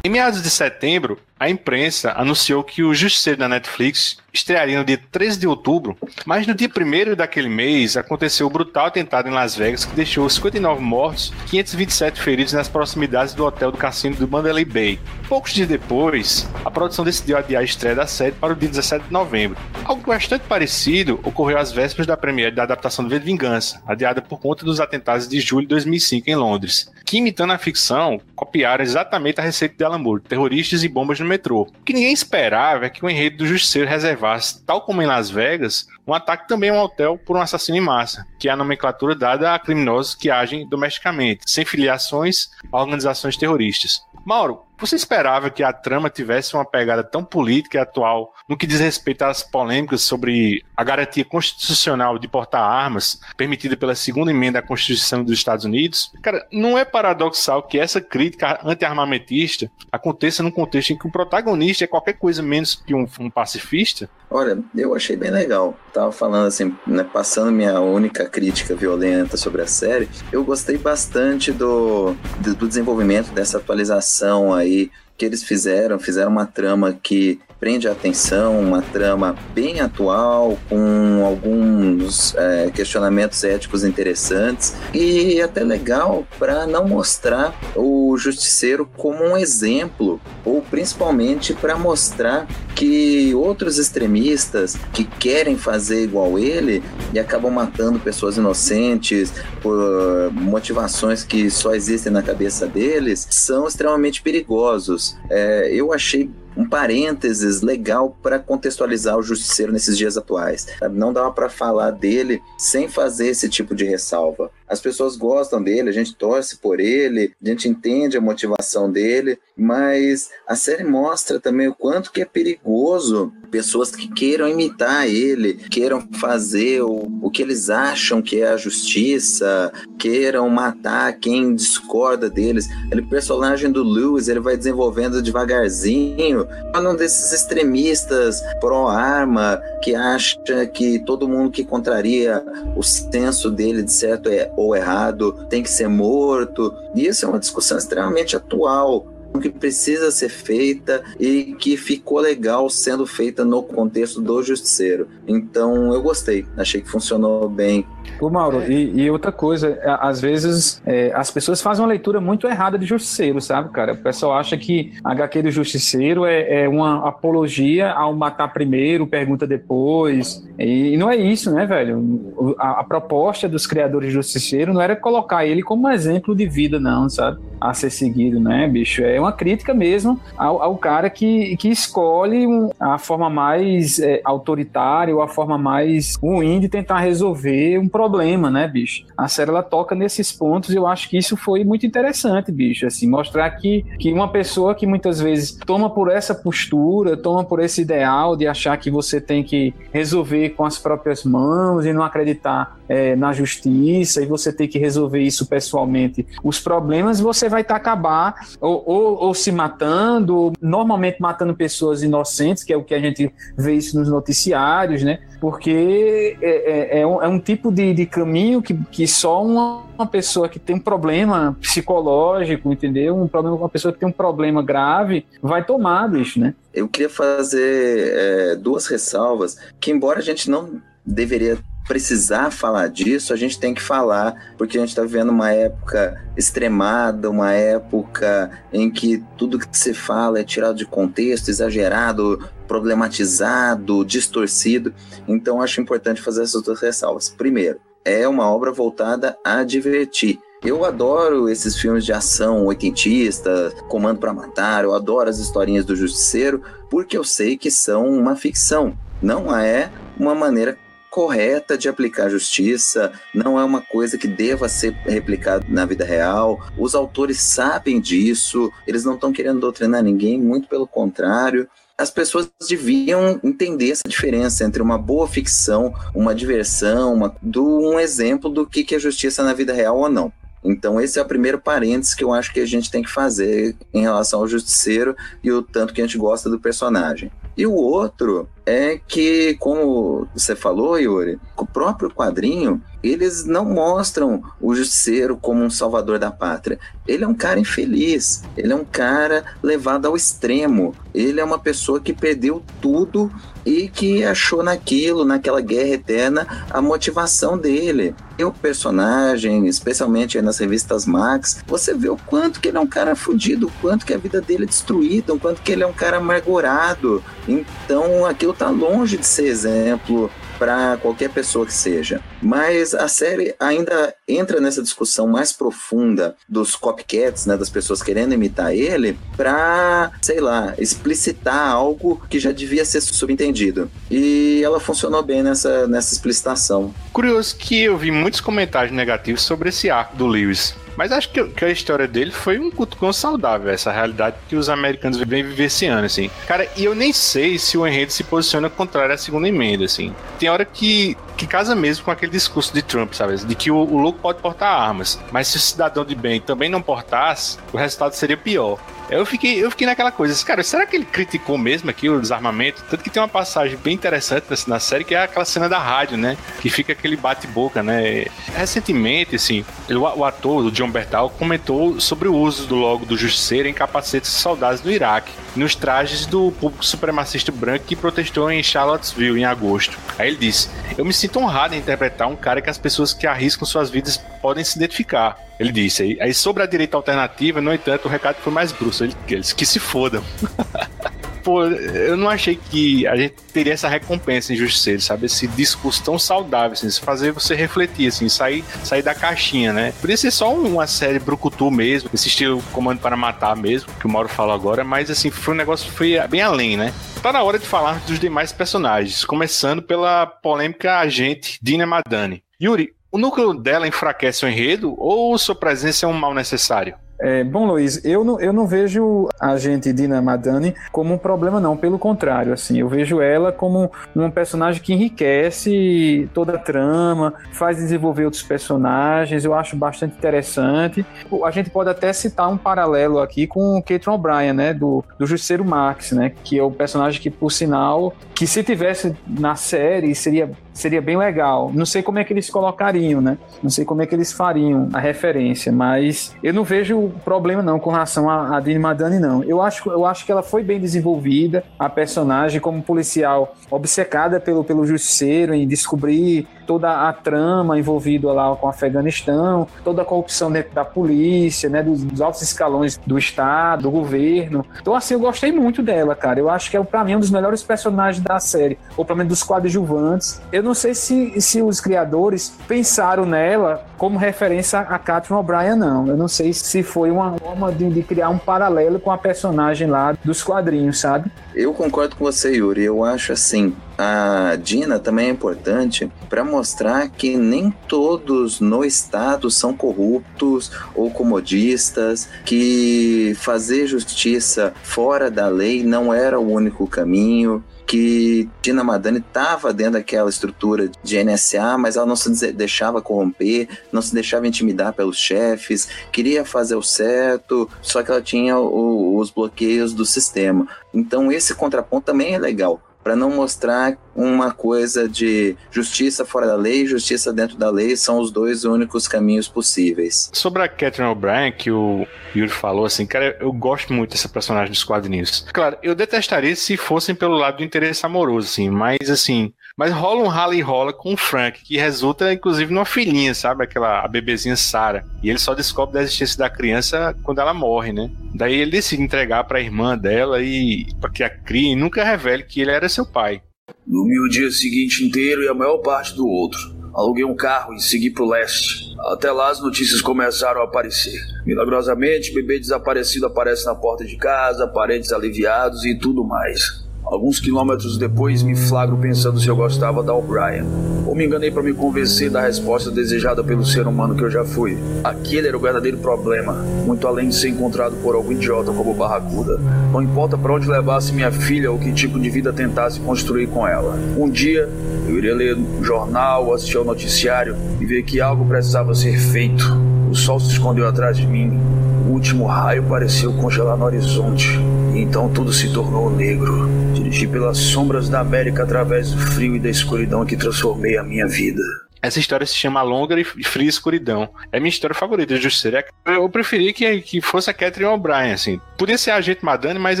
Em meados de setembro, a imprensa anunciou que o Justiceiro da Netflix estrearia no dia 13 de outubro, mas no dia 1 daquele mês aconteceu o brutal atentado em Las Vegas que deixou 59 mortos e 527 feridos nas proximidades do hotel do cassino do Mandalay Bay. Poucos dias depois, a produção decidiu adiar a estreia da série para o dia 17 de novembro. Algo bastante parecido ocorreu às vésperas da premiere da adaptação do V de Vingança, adiada por conta dos atentados de julho de 2005 em Londres, que imitando a ficção, copiaram exatamente a receita de Alan Moore, terroristas e bombas no metrô. O que ninguém esperava é que o enredo do Justiceiro reservasse, tal como em Las Vegas, um ataque também a um hotel por um assassino em massa, que é a nomenclatura dada a criminosos que agem domesticamente, sem filiações a organizações terroristas. Mauro, você esperava que a trama tivesse uma pegada tão política e atual no que diz respeito às polêmicas sobre a garantia constitucional de portar armas, permitida pela segunda emenda à Constituição dos Estados Unidos? Cara, não é paradoxal que essa crítica anti-armamentista aconteça num contexto em que o protagonista é qualquer coisa menos que um, um pacifista? Olha, eu achei bem legal. Tava falando assim, né, passando minha única crítica violenta sobre a série, eu gostei bastante do, do desenvolvimento dessa atualização aí the que eles fizeram, fizeram uma trama que prende a atenção, uma trama bem atual, com alguns é, questionamentos éticos interessantes e até legal para não mostrar o justiceiro como um exemplo, ou principalmente para mostrar que outros extremistas que querem fazer igual ele e acabam matando pessoas inocentes por motivações que só existem na cabeça deles são extremamente perigosos. É, eu achei um parênteses legal para contextualizar o Justiceiro nesses dias atuais. Não dava para falar dele sem fazer esse tipo de ressalva. As pessoas gostam dele, a gente torce por ele, a gente entende a motivação dele, mas a série mostra também o quanto que é perigoso pessoas que queiram imitar ele, queiram fazer o, o que eles acham que é a justiça, queiram matar quem discorda deles. Ele, personagem do Lewis, ele vai desenvolvendo devagarzinho, um desses extremistas pró-arma que acha que todo mundo que contraria o senso dele de certo é ou errado tem que ser morto. E isso é uma discussão extremamente atual que precisa ser feita e que ficou legal sendo feita no contexto do Justiceiro. Então eu gostei, achei que funcionou bem. Ô Mauro, e, e outra coisa, às vezes é, as pessoas fazem uma leitura muito errada de Justiceiro, sabe, cara? O pessoal acha que a HQ do Justiceiro é, é uma apologia ao matar primeiro, pergunta depois. E, e não é isso, né, velho? A, a proposta dos criadores de Justiceiro não era colocar ele como um exemplo de vida, não, sabe? A ser seguido, né, bicho? É uma crítica mesmo ao, ao cara que, que escolhe a forma mais é, autoritária ou a forma mais ruim de tentar resolver um problema, né, bicho? A série ela toca nesses pontos e eu acho que isso foi muito interessante, bicho, assim, mostrar que, que uma pessoa que muitas vezes toma por essa postura, toma por esse ideal de achar que você tem que resolver com as próprias mãos e não acreditar é, na justiça e você tem que resolver isso pessoalmente, os problemas você vai tá acabar ou, ou, ou, se matando, normalmente matando pessoas inocentes, que é o que a gente vê isso nos noticiários, né? Porque é, é, é um, é um, tipo de, de caminho que, que só uma, uma, pessoa que tem um problema psicológico, entendeu? Um problema, uma pessoa que tem um problema grave vai tomar, bicho, né? Eu queria fazer é, duas ressalvas, que embora a gente não deveria precisar falar disso, a gente tem que falar, porque a gente está vivendo uma época extremada, uma época em que tudo que se fala é tirado de contexto, exagerado, problematizado, distorcido. Então, acho importante fazer essas duas ressalvas. Primeiro, é uma obra voltada a divertir. Eu adoro esses filmes de ação oitentista, Comando para Matar, eu adoro as historinhas do Justiceiro, porque eu sei que são uma ficção. Não é uma maneira correta de aplicar justiça, não é uma coisa que deva ser replicada na vida real. Os autores sabem disso, eles não estão querendo doutrinar ninguém, muito pelo contrário as pessoas deviam entender essa diferença entre uma boa ficção, uma diversão, uma, do, um exemplo do que, que é justiça na vida real ou não. Então, esse é o primeiro parênteses que eu acho que a gente tem que fazer em relação ao justiceiro e o tanto que a gente gosta do personagem. E o outro é que, como você falou, Yuri, o próprio quadrinho, eles não mostram o justiceiro como um salvador da pátria. Ele é um cara infeliz, ele é um cara levado ao extremo. Ele é uma pessoa que perdeu tudo e que achou naquilo, naquela guerra eterna, a motivação dele. E o personagem, especialmente nas revistas Max, você vê o quanto que ele é um cara fudido, o quanto que a vida dele é destruída, o quanto que ele é um cara amargurado. Então aquilo tá longe de ser exemplo para qualquer pessoa que seja. Mas a série ainda entra nessa discussão mais profunda dos copycats, né, das pessoas querendo imitar ele, para, sei lá, explicitar algo que já devia ser subentendido. E ela funcionou bem nessa, nessa explicitação. Curioso que eu vi muitos comentários negativos sobre esse arco do Lewis. Mas acho que, que, a história dele foi um cutucão saudável, essa realidade que os americanos vêm vivenciando, assim. Cara, e eu nem sei se o enredo se posiciona contrário à segunda emenda, assim. Tem hora que, que casa mesmo com aquele discurso de Trump, sabe? De que o, o louco pode portar armas, mas se o cidadão de bem também não portasse, o resultado seria pior. Eu fiquei, eu fiquei naquela coisa, cara, será que ele criticou mesmo aqui o desarmamento? Tanto que tem uma passagem bem interessante na série, que é aquela cena da rádio, né? Que fica aquele bate-boca, né? Recentemente, assim, ele, o ator, o John Bertal, comentou sobre o uso do logo do Justiceiro em capacetes de soldados do Iraque, nos trajes do público supremacista branco que protestou em Charlottesville em agosto. Aí ele disse: Eu me sinto honrado em interpretar um cara que as pessoas que arriscam suas vidas podem se identificar. Ele disse. Aí, sobre a direita alternativa, no entanto, o recado foi mais bruto. Ele, eles que se fodam. <laughs> Pô, eu não achei que a gente teria essa recompensa em Justiceiro, sabe? Esse discurso tão saudável, assim, fazer você refletir, assim, sair, sair da caixinha, né? Podia ser só uma série brucutu mesmo, esse estilo Comando para Matar mesmo, que o Mauro falou agora, mas assim, foi um negócio foi bem além, né? Tá na hora de falar dos demais personagens, começando pela polêmica agente Dina Madani. Yuri, o núcleo dela enfraquece o enredo ou sua presença é um mal necessário? É, bom, Luiz, eu não, eu não vejo a gente Dina Madani como um problema, não. Pelo contrário, assim, eu vejo ela como um personagem que enriquece toda a trama, faz desenvolver outros personagens. Eu acho bastante interessante. A gente pode até citar um paralelo aqui com o Catron O'Brien, né, do, do Justiceiro Max, né, que é o personagem que, por sinal, que se tivesse na série seria seria bem legal. Não sei como é que eles colocariam, né? Não sei como é que eles fariam a referência, mas eu não vejo problema não com relação a, a Dini Madani, não. Eu acho, eu acho que ela foi bem desenvolvida, a personagem como policial obcecada pelo, pelo justiceiro em descobrir toda a trama envolvida lá com o Afeganistão, toda a corrupção dentro da polícia, né, dos, dos, altos escalões do Estado, do governo. Então, assim, eu gostei muito dela, cara. Eu acho que é, pra mim, um dos melhores personagens da série, ou pelo menos dos coadjuvantes. Eu não sei se, se os criadores pensaram nela como referência a Catherine O'Brien, não. Eu não sei se foi uma forma de, de criar um paralelo com a personagem lá dos quadrinhos, sabe? Eu concordo com você, Yuri. Eu acho assim, a Dina também é importante para mostrar que nem todos no Estado são corruptos ou comodistas, que fazer justiça fora da lei não era o único caminho, que Dina Madani estava dentro daquela estrutura de NSA, mas ela não se deixava corromper, não se deixava intimidar pelos chefes, queria fazer o certo, só que ela tinha o, os bloqueios do sistema. Então esse contraponto também é legal para não mostrar uma coisa de justiça fora da lei justiça dentro da lei são os dois únicos caminhos possíveis. Sobre a Catherine O'Brien, que o Yuri falou, assim, cara, eu gosto muito dessa personagem dos quadrinhos. Claro, eu detestaria se fossem pelo lado do interesse amoroso, assim, mas assim, mas rola um rala e rola com o Frank, que resulta inclusive numa filhinha, sabe? Aquela a bebezinha Sarah. E ele só descobre da existência da criança quando ela morre, né? Daí ele decide entregar para a irmã dela e para que a crie e nunca revele que ele era seu pai. Dormi o dia seguinte inteiro e a maior parte do outro. Aluguei um carro e segui pro leste. Até lá as notícias começaram a aparecer. Milagrosamente, bebê desaparecido aparece na porta de casa, parentes aliviados e tudo mais. Alguns quilômetros depois, me flagro pensando se eu gostava da O'Brien. Ou me enganei para me convencer da resposta desejada pelo ser humano que eu já fui. Aquele era o verdadeiro problema, muito além de ser encontrado por algum idiota como Barracuda. Não importa para onde levasse minha filha ou que tipo de vida tentasse construir com ela. Um dia, eu iria ler o jornal, assistir ao noticiário e ver que algo precisava ser feito. O sol se escondeu atrás de mim. O último raio pareceu congelar no horizonte. E então tudo se tornou negro. Dirigi pelas sombras da América através do frio e da escuridão que transformei a minha vida. Essa história se chama Longa e Fria Escuridão. É minha história favorita de Justiceira. Eu preferi que, que fosse a Catherine O'Brien, assim. Podia ser a gente Madani, mas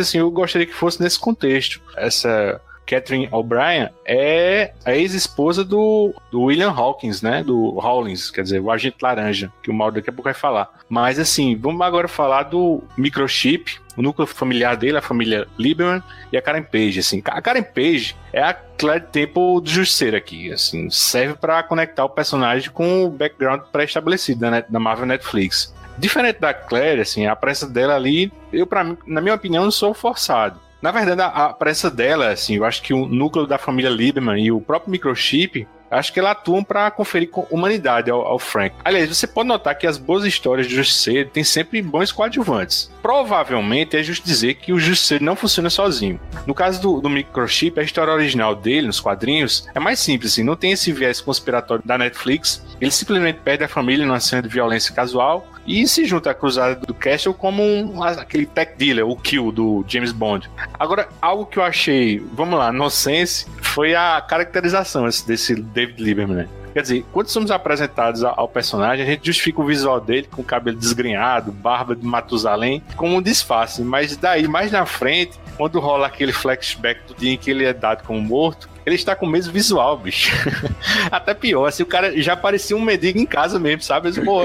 assim, eu gostaria que fosse nesse contexto. Essa Catherine O'Brien, é a ex-esposa do, do William Hawkins, né? Do Hawkins, quer dizer, o agente laranja, que o Mauro daqui a pouco vai falar. Mas assim, vamos agora falar do microchip, o núcleo familiar dele, a família Lieberman e a Karen Page, assim. A Karen Page é a Claire Temple do Justiceiro aqui, assim, serve para conectar o personagem com o background pré-estabelecido da, da Marvel Netflix. Diferente da Claire, assim, a presença dela ali, eu, pra, na minha opinião, não sou forçado. Na verdade, a, a presença dela, assim, eu acho que o núcleo da família Lieberman e o próprio microchip acho que eles atuam para conferir humanidade ao, ao, Frank. Aliás, você pode notar que as boas histórias de Justiceiro têm sempre bons coadjuvantes. Provavelmente é justo dizer que o Justiceiro não funciona sozinho. No caso do, do Microchip, a história original dele, nos quadrinhos, é mais simples, assim, não tem esse viés conspiratório da Netflix. Ele simplesmente perde a família numa cena de violência casual e se junta à cruzada do Castle como um, aquele tech dealer, o Kill do James Bond. Agora, algo que eu achei, vamos lá, nonsense, foi a caracterização desse David Lieberman, né? Quer dizer, quando somos apresentados ao personagem, a gente justifica o visual dele com o cabelo desgrenhado, barba de Matusalém, como um disfarce. Mas daí, mais na frente, quando rola aquele flashback do dia em que ele é dado como morto, ele está com o mesmo visual, bicho. <laughs> Até pior, assim, o cara já parecia um mendigo em casa mesmo, sabe? Mas, pô,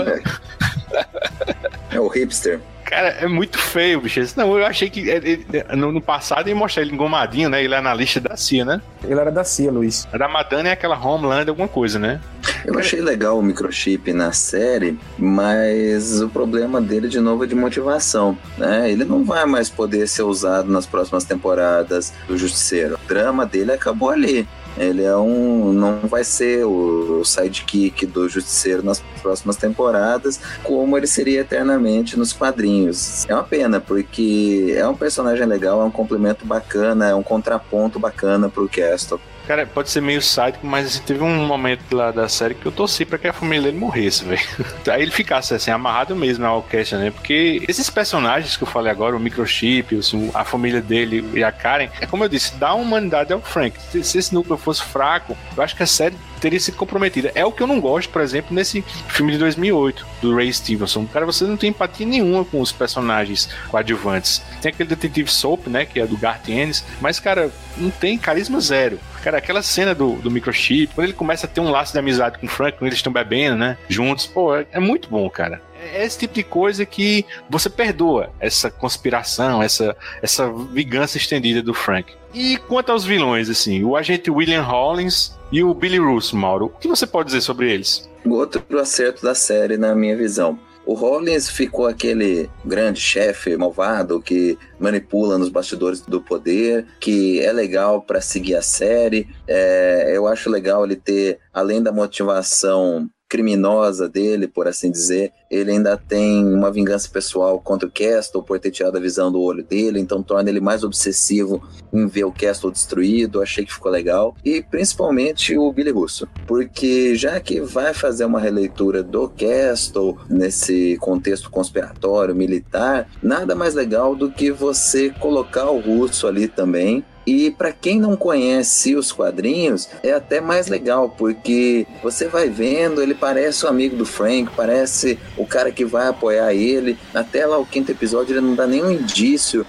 é o hipster. Cara, é muito feio, bicho. Não, eu achei que ele, no, passado ia mostrar ele engomadinho, né? Ele é analista da CIA, né? Ele era da CIA, Luiz. A da Madonna é aquela Homeland, alguma coisa, né? Eu achei legal o microchip na série, mas o problema dele, de novo, é de motivação, né? Ele não vai mais poder ser usado nas próximas temporadas do Justiceiro. O drama dele acabou ali. Ele é um. não vai ser o sidekick do Justiceiro nas próximas temporadas, como ele seria eternamente nos quadrinhos. É uma pena, porque é um personagem legal, é um complemento bacana, é um contraponto bacana pro Castle. Cara, pode ser meio sádico, mas assim, teve um momento lá da série que eu torci pra que a família dele morresse, <laughs> velho. Aí ele ficasse assim, amarrado mesmo na orquestra, né? Porque esses personagens que eu falei agora, o microchip, assim, a família dele e a Karen, é como eu disse, dá humanidade ao Frank. Se esse núcleo fosse fraco, eu acho que a série teria sido comprometida. É o que eu não gosto, por exemplo, nesse filme de 2008, do Ray Stevenson. Cara, você não tem empatia nenhuma com os personagens coadjuvantes. Tem aquele detetive Soap, né, que é do Garth Ennis, mas, cara, não tem carisma zero. Cara, aquela cena do, do microchip, quando ele começa a ter um laço de amizade com o Frank, quando eles estão bebendo, né, juntos, pô, é, é muito bom, cara é esse tipo de coisa que você perdoa essa conspiração, essa, essa vingança estendida do Frank. E quanto aos vilões, assim, o agente William Hollins e o Billy Russo, Mauro, o que você pode dizer sobre eles? Outro acerto da série, na minha visão. O Hollins ficou aquele grande chefe malvado que manipula nos bastidores do poder, que é legal para seguir a série. É, eu acho legal ele ter, além da motivação criminosa dele, por assim dizer, ele ainda tem uma vingança pessoal contra o Castle por ter tirado a visão do olho dele, então torna ele mais obsessivo em ver o Castle destruído. Achei que ficou legal. E principalmente o Billy Russo, porque já que vai fazer uma releitura do Castle nesse contexto conspiratório militar, nada mais legal do que você colocar o Russo ali também e para quem não conhece os quadrinhos, é até mais legal, porque você vai vendo, ele parece o amigo do Frank, parece o cara que vai apoiar ele. Até lá o quinto episódio ele não dá nenhum indício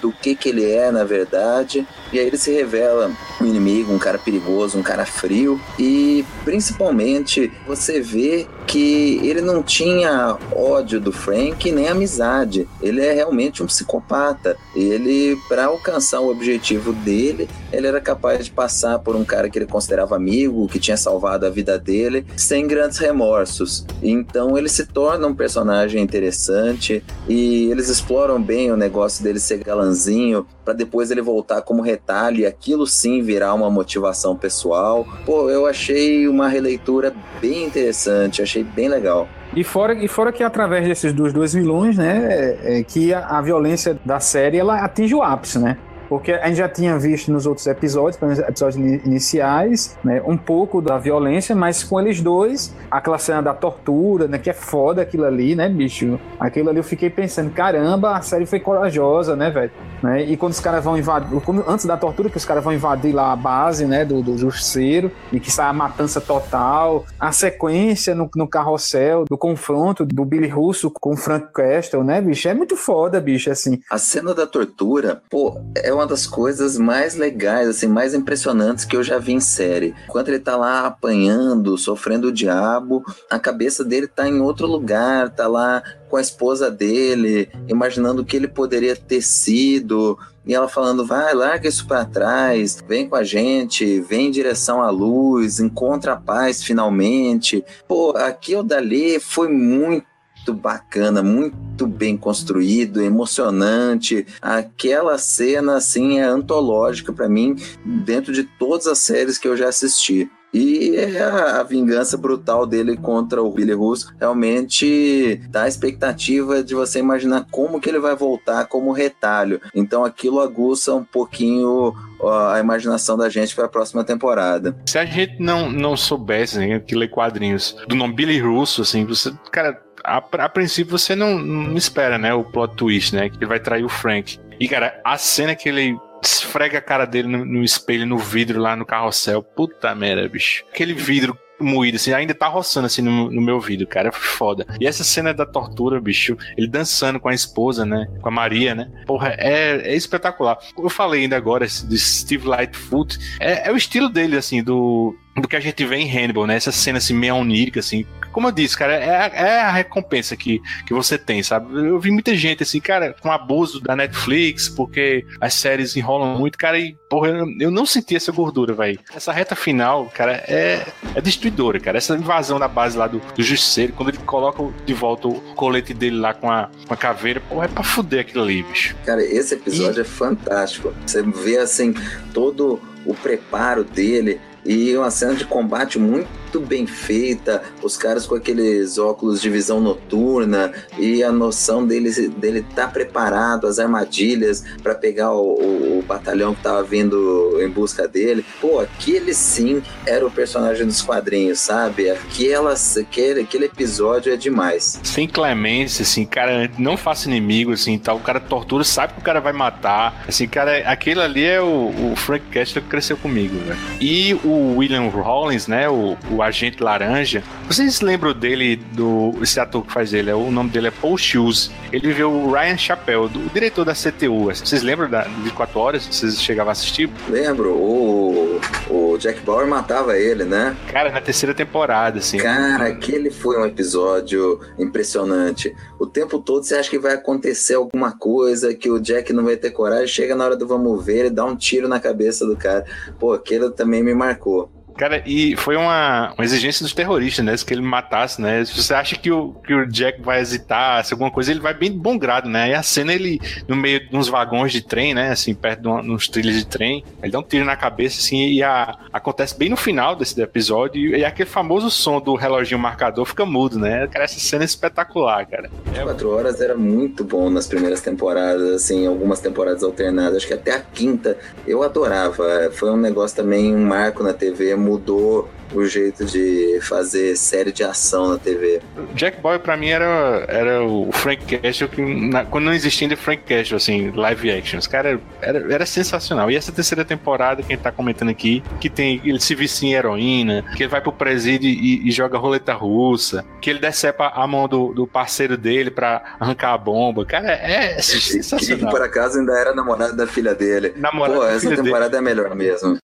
do que que ele é na verdade. E aí ele se revela um inimigo, um cara perigoso, um cara frio. E principalmente você vê que ele não tinha ódio do Frank nem amizade. Ele é realmente um psicopata. Ele, para alcançar o objetivo dele, ele era capaz de passar por um cara que ele considerava amigo, que tinha salvado a vida dele, sem grandes remorsos. Então ele se torna um personagem interessante e eles exploram bem o negócio dele ser galanzinho, para depois ele voltar como retalho e aquilo sim virar uma motivação pessoal. Pô, eu achei uma releitura bem interessante, achei bem legal. E fora, e fora que através desses dos dois vilões, né, é, é que a, a, violência da série ela atinge o ápice, né? Porque a gente já tinha visto nos outros episódios, episódios iniciais, né, um pouco da violência, mas com eles dois, aquela cena da tortura, né, que é foda aquilo ali, né, bicho? Aquilo ali eu fiquei pensando, caramba, a série foi corajosa, né, velho? Né? E quando os caras vão invadir, antes da tortura, que os caras vão invadir lá a base, né, do, do justiceiro, e que sai a matança total, a sequência no, no carrossel, do confronto do Billy Russo com o Frank Castle, né, bicho? É muito foda, bicho, assim. A cena da tortura, pô, é uma das coisas mais legais, assim, mais impressionantes que eu já vi em série. Enquanto ele tá lá apanhando, sofrendo o diabo, a cabeça dele tá em outro lugar, tá lá com a esposa dele, imaginando o que ele poderia ter sido, e ela falando: vai, larga isso para trás, vem com a gente, vem em direção à luz, encontra a paz finalmente. Pô, aquilo dali foi muito bacana, muito bem construído, emocionante. Aquela cena assim é antológica para mim dentro de todas as séries que eu já assisti. E a, a, vingança brutal dele contra o Billy Russo realmente dá a expectativa de você imaginar como que ele vai voltar como retalho. Então aquilo aguça um pouquinho a imaginação da gente para a próxima temporada. Se a gente não, não soubesse né, que ler quadrinhos do nome Billy Russo, assim, você, cara, a, a, princípio você não, não espera, né, o plot twist, né, que ele vai trair o Frank. E, cara, a cena que ele esfrega a cara dele no, no espelho, no vidro lá no carrossel. Puta merda, bicho. Aquele vidro moído, assim, ainda tá roçando assim no, no, meu vidro, cara. Foda. E essa cena da tortura, bicho, ele dançando com a esposa, né? Com a Maria, né? Porra, é, é espetacular. Eu falei ainda agora de Steve Lightfoot. É, é o estilo dele, assim, do, do que a gente vê em Hannibal, né? Essa cena assim, meio onírica, assim. Como eu disse, cara, é, é a recompensa que, que você tem, sabe? Eu vi muita gente, assim, cara, com abuso da Netflix, porque as séries enrolam muito, cara, e, porra, eu, eu não senti essa gordura, velho. Essa reta final, cara, é, é destruidora, cara. Essa invasão na base lá do, do Justiceiro, quando ele coloca de volta o colete dele lá com a, com a caveira, porra, é pra fuder aquilo ali, bicho. Cara, esse episódio e... é fantástico. Você vê, assim, todo o preparo dele e uma cena de combate muito bem feita, os caras com aqueles óculos de visão noturna e a noção dele dele tá preparado, as armadilhas para pegar o, o, o, batalhão que tava vindo em busca dele. Pô, aquele sim era o personagem dos quadrinhos, sabe? Aquela, aquele, aquele episódio é demais. Sem clemência, assim, cara, não faça inimigo, assim, tal. O cara tortura, sabe que o cara vai matar. Assim, cara, aquele ali é o, o Frank Castle que cresceu comigo. E o o William Rollins, né? O, o agente laranja. Vocês lembram dele, do esse ator que faz ele? É, o nome dele é Paul Shoes. Ele viveu o Ryan Chappell, do, o diretor da CTU. Vocês lembram da 24 horas? Vocês chegavam a assistir? Lembro. O, o Jack Bauer matava ele, né? Cara, na terceira temporada, assim. Cara, aquele foi um episódio impressionante. O tempo todo você acha que vai acontecer alguma coisa, que o Jack não vai ter coragem, chega na hora do vamos ver, ele dá um tiro na cabeça do cara. Pô, aquele também me marcou. Cara, e foi uma, uma exigência dos terroristas, né? Que ele matasse, né? Se você acha que o, que o Jack vai hesitar, se alguma coisa, ele vai bem de bom grado, né? E a cena, ele, no meio de uns vagões de trem, né? Assim, perto de uns trilhos de trem, ele dá um tiro na cabeça, assim, e a, acontece bem no final desse episódio, e, e aquele famoso som do reloginho marcador fica mudo, né? Cara, essa cena é espetacular, cara. É... Quatro horas era muito bom nas primeiras temporadas, assim, algumas temporadas alternadas, acho que até a quinta eu adorava. Foi um negócio também, um marco na TV mudou o jeito de fazer série de ação na TV. Jack Boy para mim era, era o Frank Castle que na, quando não existia ainda Frank Castle assim, live action, os cara era, era sensacional. E essa terceira temporada quem tá comentando aqui, que tem ele se vicia em heroína, que ele vai pro presídio e, e joga roleta russa, que ele decepa a mão do, do parceiro dele para arrancar a bomba. Cara, é, é sensacional. Que por acaso ainda era namorado da filha dele. Namorado Pô, essa temporada dele. é melhor mesmo.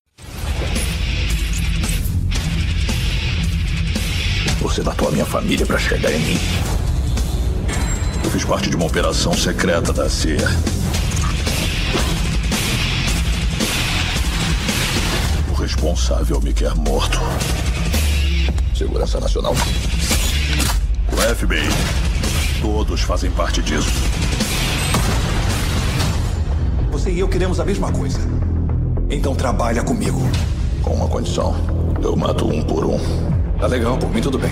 Você matou a minha família para chegar em mim. Eu fiz parte de uma operação secreta da CIA. O responsável me quer morto. Segurança Nacional. O FBI. Todos fazem parte disso. Você e eu queremos a mesma coisa. Então trabalha comigo. Com uma condição. Eu mato um por um. Tá legal, por mim tudo bem.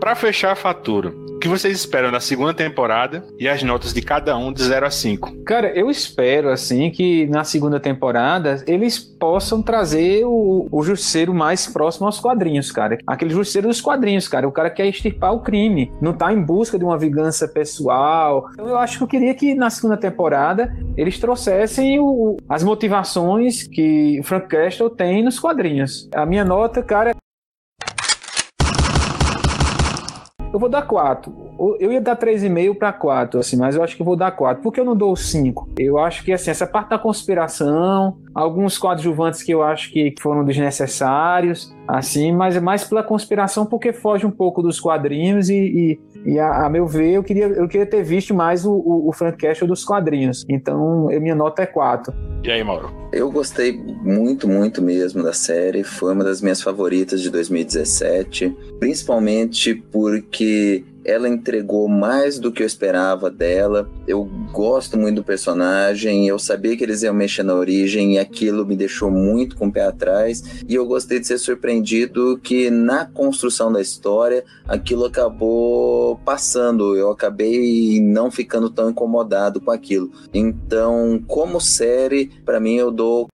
Para fechar a fatura, O que vocês esperam da segunda temporada e as notas de cada um de 0 a 5? Cara, eu espero, assim, que na segunda temporada eles possam trazer o, o justiceiro mais próximo aos quadrinhos, cara. Aquele justiceiro dos quadrinhos, cara. O cara quer extirpar o crime, não tá em busca de uma vingança pessoal. Então eu acho que eu queria que na segunda temporada eles trouxessem o, as motivações que Frank Castle tem nos quadrinhos. A minha nota, cara, Eu vou dar 4. Eu ia dar 3,5 para 4, assim, mas eu acho que eu vou dar 4. Por que eu não dou 5? Eu acho que assim, essa parte da conspiração, alguns coadjuvantes que eu acho que foram desnecessários, assim, mas é mais pela conspiração porque foge um pouco dos quadrinhos e, e, e a, a, meu ver, eu queria, eu queria ter visto mais o, o, o Frank Castle dos quadrinhos. Então, minha nota é 4. E aí, Mauro? Eu gostei muito, muito mesmo da série. Foi uma das minhas favoritas de 2017, principalmente porque ela entregou mais do que eu esperava dela. Eu gosto muito do personagem, eu sabia que eles iam mexer na origem e aquilo me deixou muito com o pé atrás. E eu gostei de ser surpreendido que na construção da história aquilo acabou passando. Eu acabei não ficando tão incomodado com aquilo. Então, como série, para mim eu dou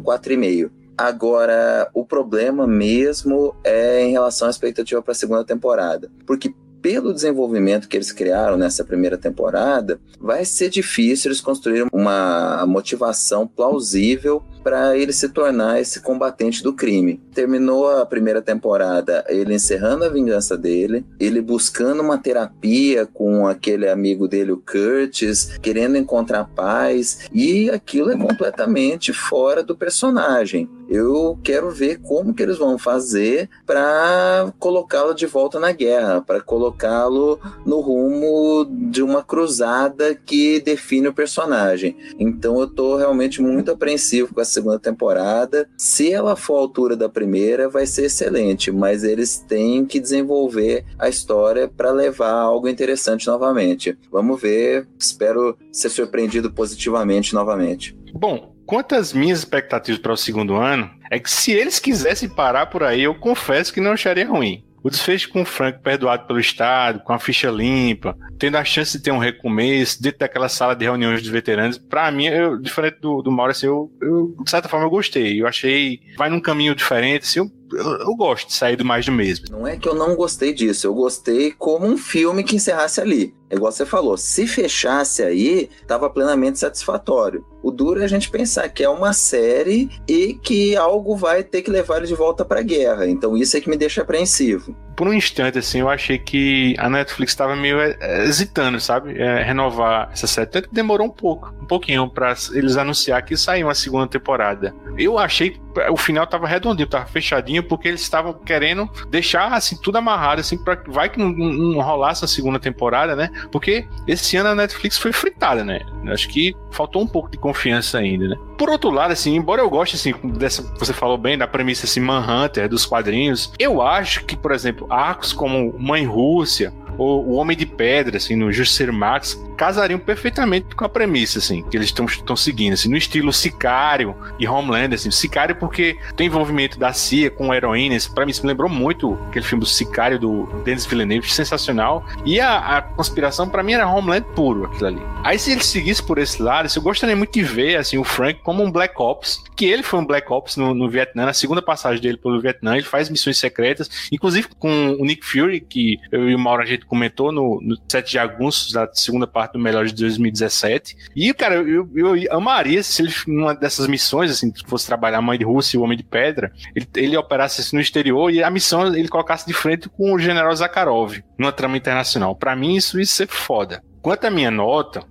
4,5. Agora, o problema mesmo é em relação à expectativa para a segunda temporada. Porque pelo desenvolvimento que eles criaram nessa primeira temporada, vai ser difícil eles construírem uma motivação plausível para ele se tornar esse combatente do crime. Terminou a primeira temporada ele encerrando a vingança dele, ele buscando uma terapia com aquele amigo dele, o Curtis, querendo encontrar paz, e aquilo é completamente fora do personagem. Eu quero ver como que eles vão fazer para colocá-lo de volta na guerra, para colocá-lo no rumo de uma cruzada que define o personagem. Então eu tô realmente muito apreensivo com a segunda temporada. Se ela for à altura da primeira, vai ser excelente, mas eles têm que desenvolver a história para levar algo interessante novamente. Vamos ver, espero ser surpreendido positivamente novamente. Bom, Quanto às minhas expectativas para o segundo ano, é que se eles quisessem parar por aí, eu confesso que não acharia ruim. O desfecho com o Frank perdoado pelo Estado, com a ficha limpa, tendo a chance de ter um recomeço dentro daquela sala de reuniões dos veteranos, para mim, eu, diferente do, do Mauro, assim, eu, eu, de certa forma, eu gostei. Eu achei. Vai num caminho diferente, assim, eu, eu, eu, gosto de sair do mais do mesmo. Não é que eu não gostei disso, eu gostei como um filme que encerrasse ali. É igual você falou, se fechasse aí, estava plenamente satisfatório. O duro é a gente pensar que é uma série e que algo vai ter que levar ele de volta para a guerra. Então isso é que me deixa apreensivo. Por um instante, assim, eu achei que a Netflix estava meio é, hesitando, sabe? É, renovar essa série. Tanto que demorou um pouco, um pouquinho, para eles anunciar que saiu uma segunda temporada. Eu achei o final tava redondinho, tava fechadinho, porque eles estavam querendo deixar assim tudo amarrado, assim, para vai que não, não rolasse a segunda temporada, né? Porque esse ano a Netflix foi fritada, né? Acho que faltou um pouco de confiança ainda, né? Por outro lado, assim, embora eu goste, assim, dessa, você falou bem, da premissa, assim, Manhunter, dos quadrinhos, eu acho que, por exemplo, arcos como Mãe Rússia, ou O Homem de Pedra, assim, no Justiceiro Max, casariam perfeitamente com a premissa, assim, que eles estão seguindo, assim, no estilo Sicário e Homeland, assim, Sicário porque tem envolvimento da CIA com heroínas, para mim isso me lembrou muito aquele filme do Sicário do Denis Villeneuve, sensacional, e a, a conspiração para mim era Homeland puro, aquilo ali. Aí se ele seguisse por esse lado, assim, eu gostaria muito de ver, assim, o Frank como um Black Ops, que ele foi um Black Ops no, no Vietnã, na segunda passagem dele pelo Vietnã, ele faz missões secretas, inclusive com o Nick Fury, que eu e o Mauro a gente comentou no, no 7 de agosto da segunda parte do Melhor de 2017. E, cara, eu, eu amaria se ele, numa dessas missões, assim, fosse trabalhar a Mãe de Rússia e o Homem de Pedra, ele, ele operasse assim, no exterior e a missão ele colocasse de frente com o General Zakharov, numa trama internacional. Para mim, isso ia ser foda. Quanto à minha nota,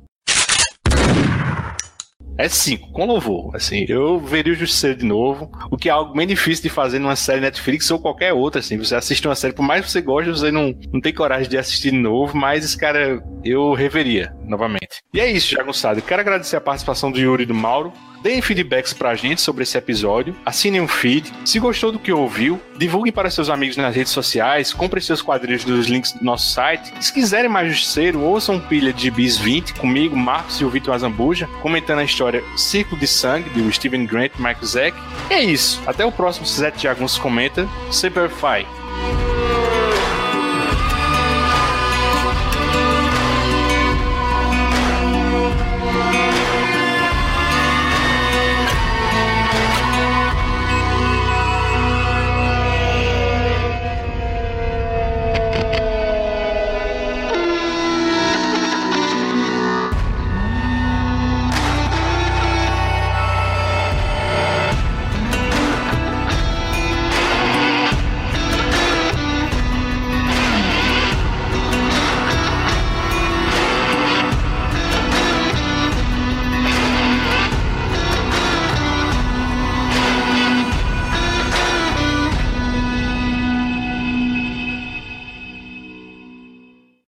é 5, com louvor. Assim, eu veria o Justiceiro de novo, o que é algo bem difícil de fazer numa série Netflix ou qualquer outra. Assim, você assiste uma série, por mais que você goste, você não, não tem coragem de assistir de novo, mas esse cara eu reveria novamente. E é isso, Jagunçado. Quero agradecer a participação do Yuri e do Mauro. Deem feedbacks pra gente sobre esse episódio, assinem um feed. Se gostou do que ouviu, divulguem para seus amigos nas redes sociais, comprem seus quadrinhos dos links do nosso site. Se quiserem mais justiceiro, ouçam Pilha de Bis 20 comigo, Marcos e o Vitor Azambuja, comentando a história Círculo de Sangue, do Steven Grant e Michael Zack. E é isso. Até o próximo Zé Jagunço comenta. Superfly.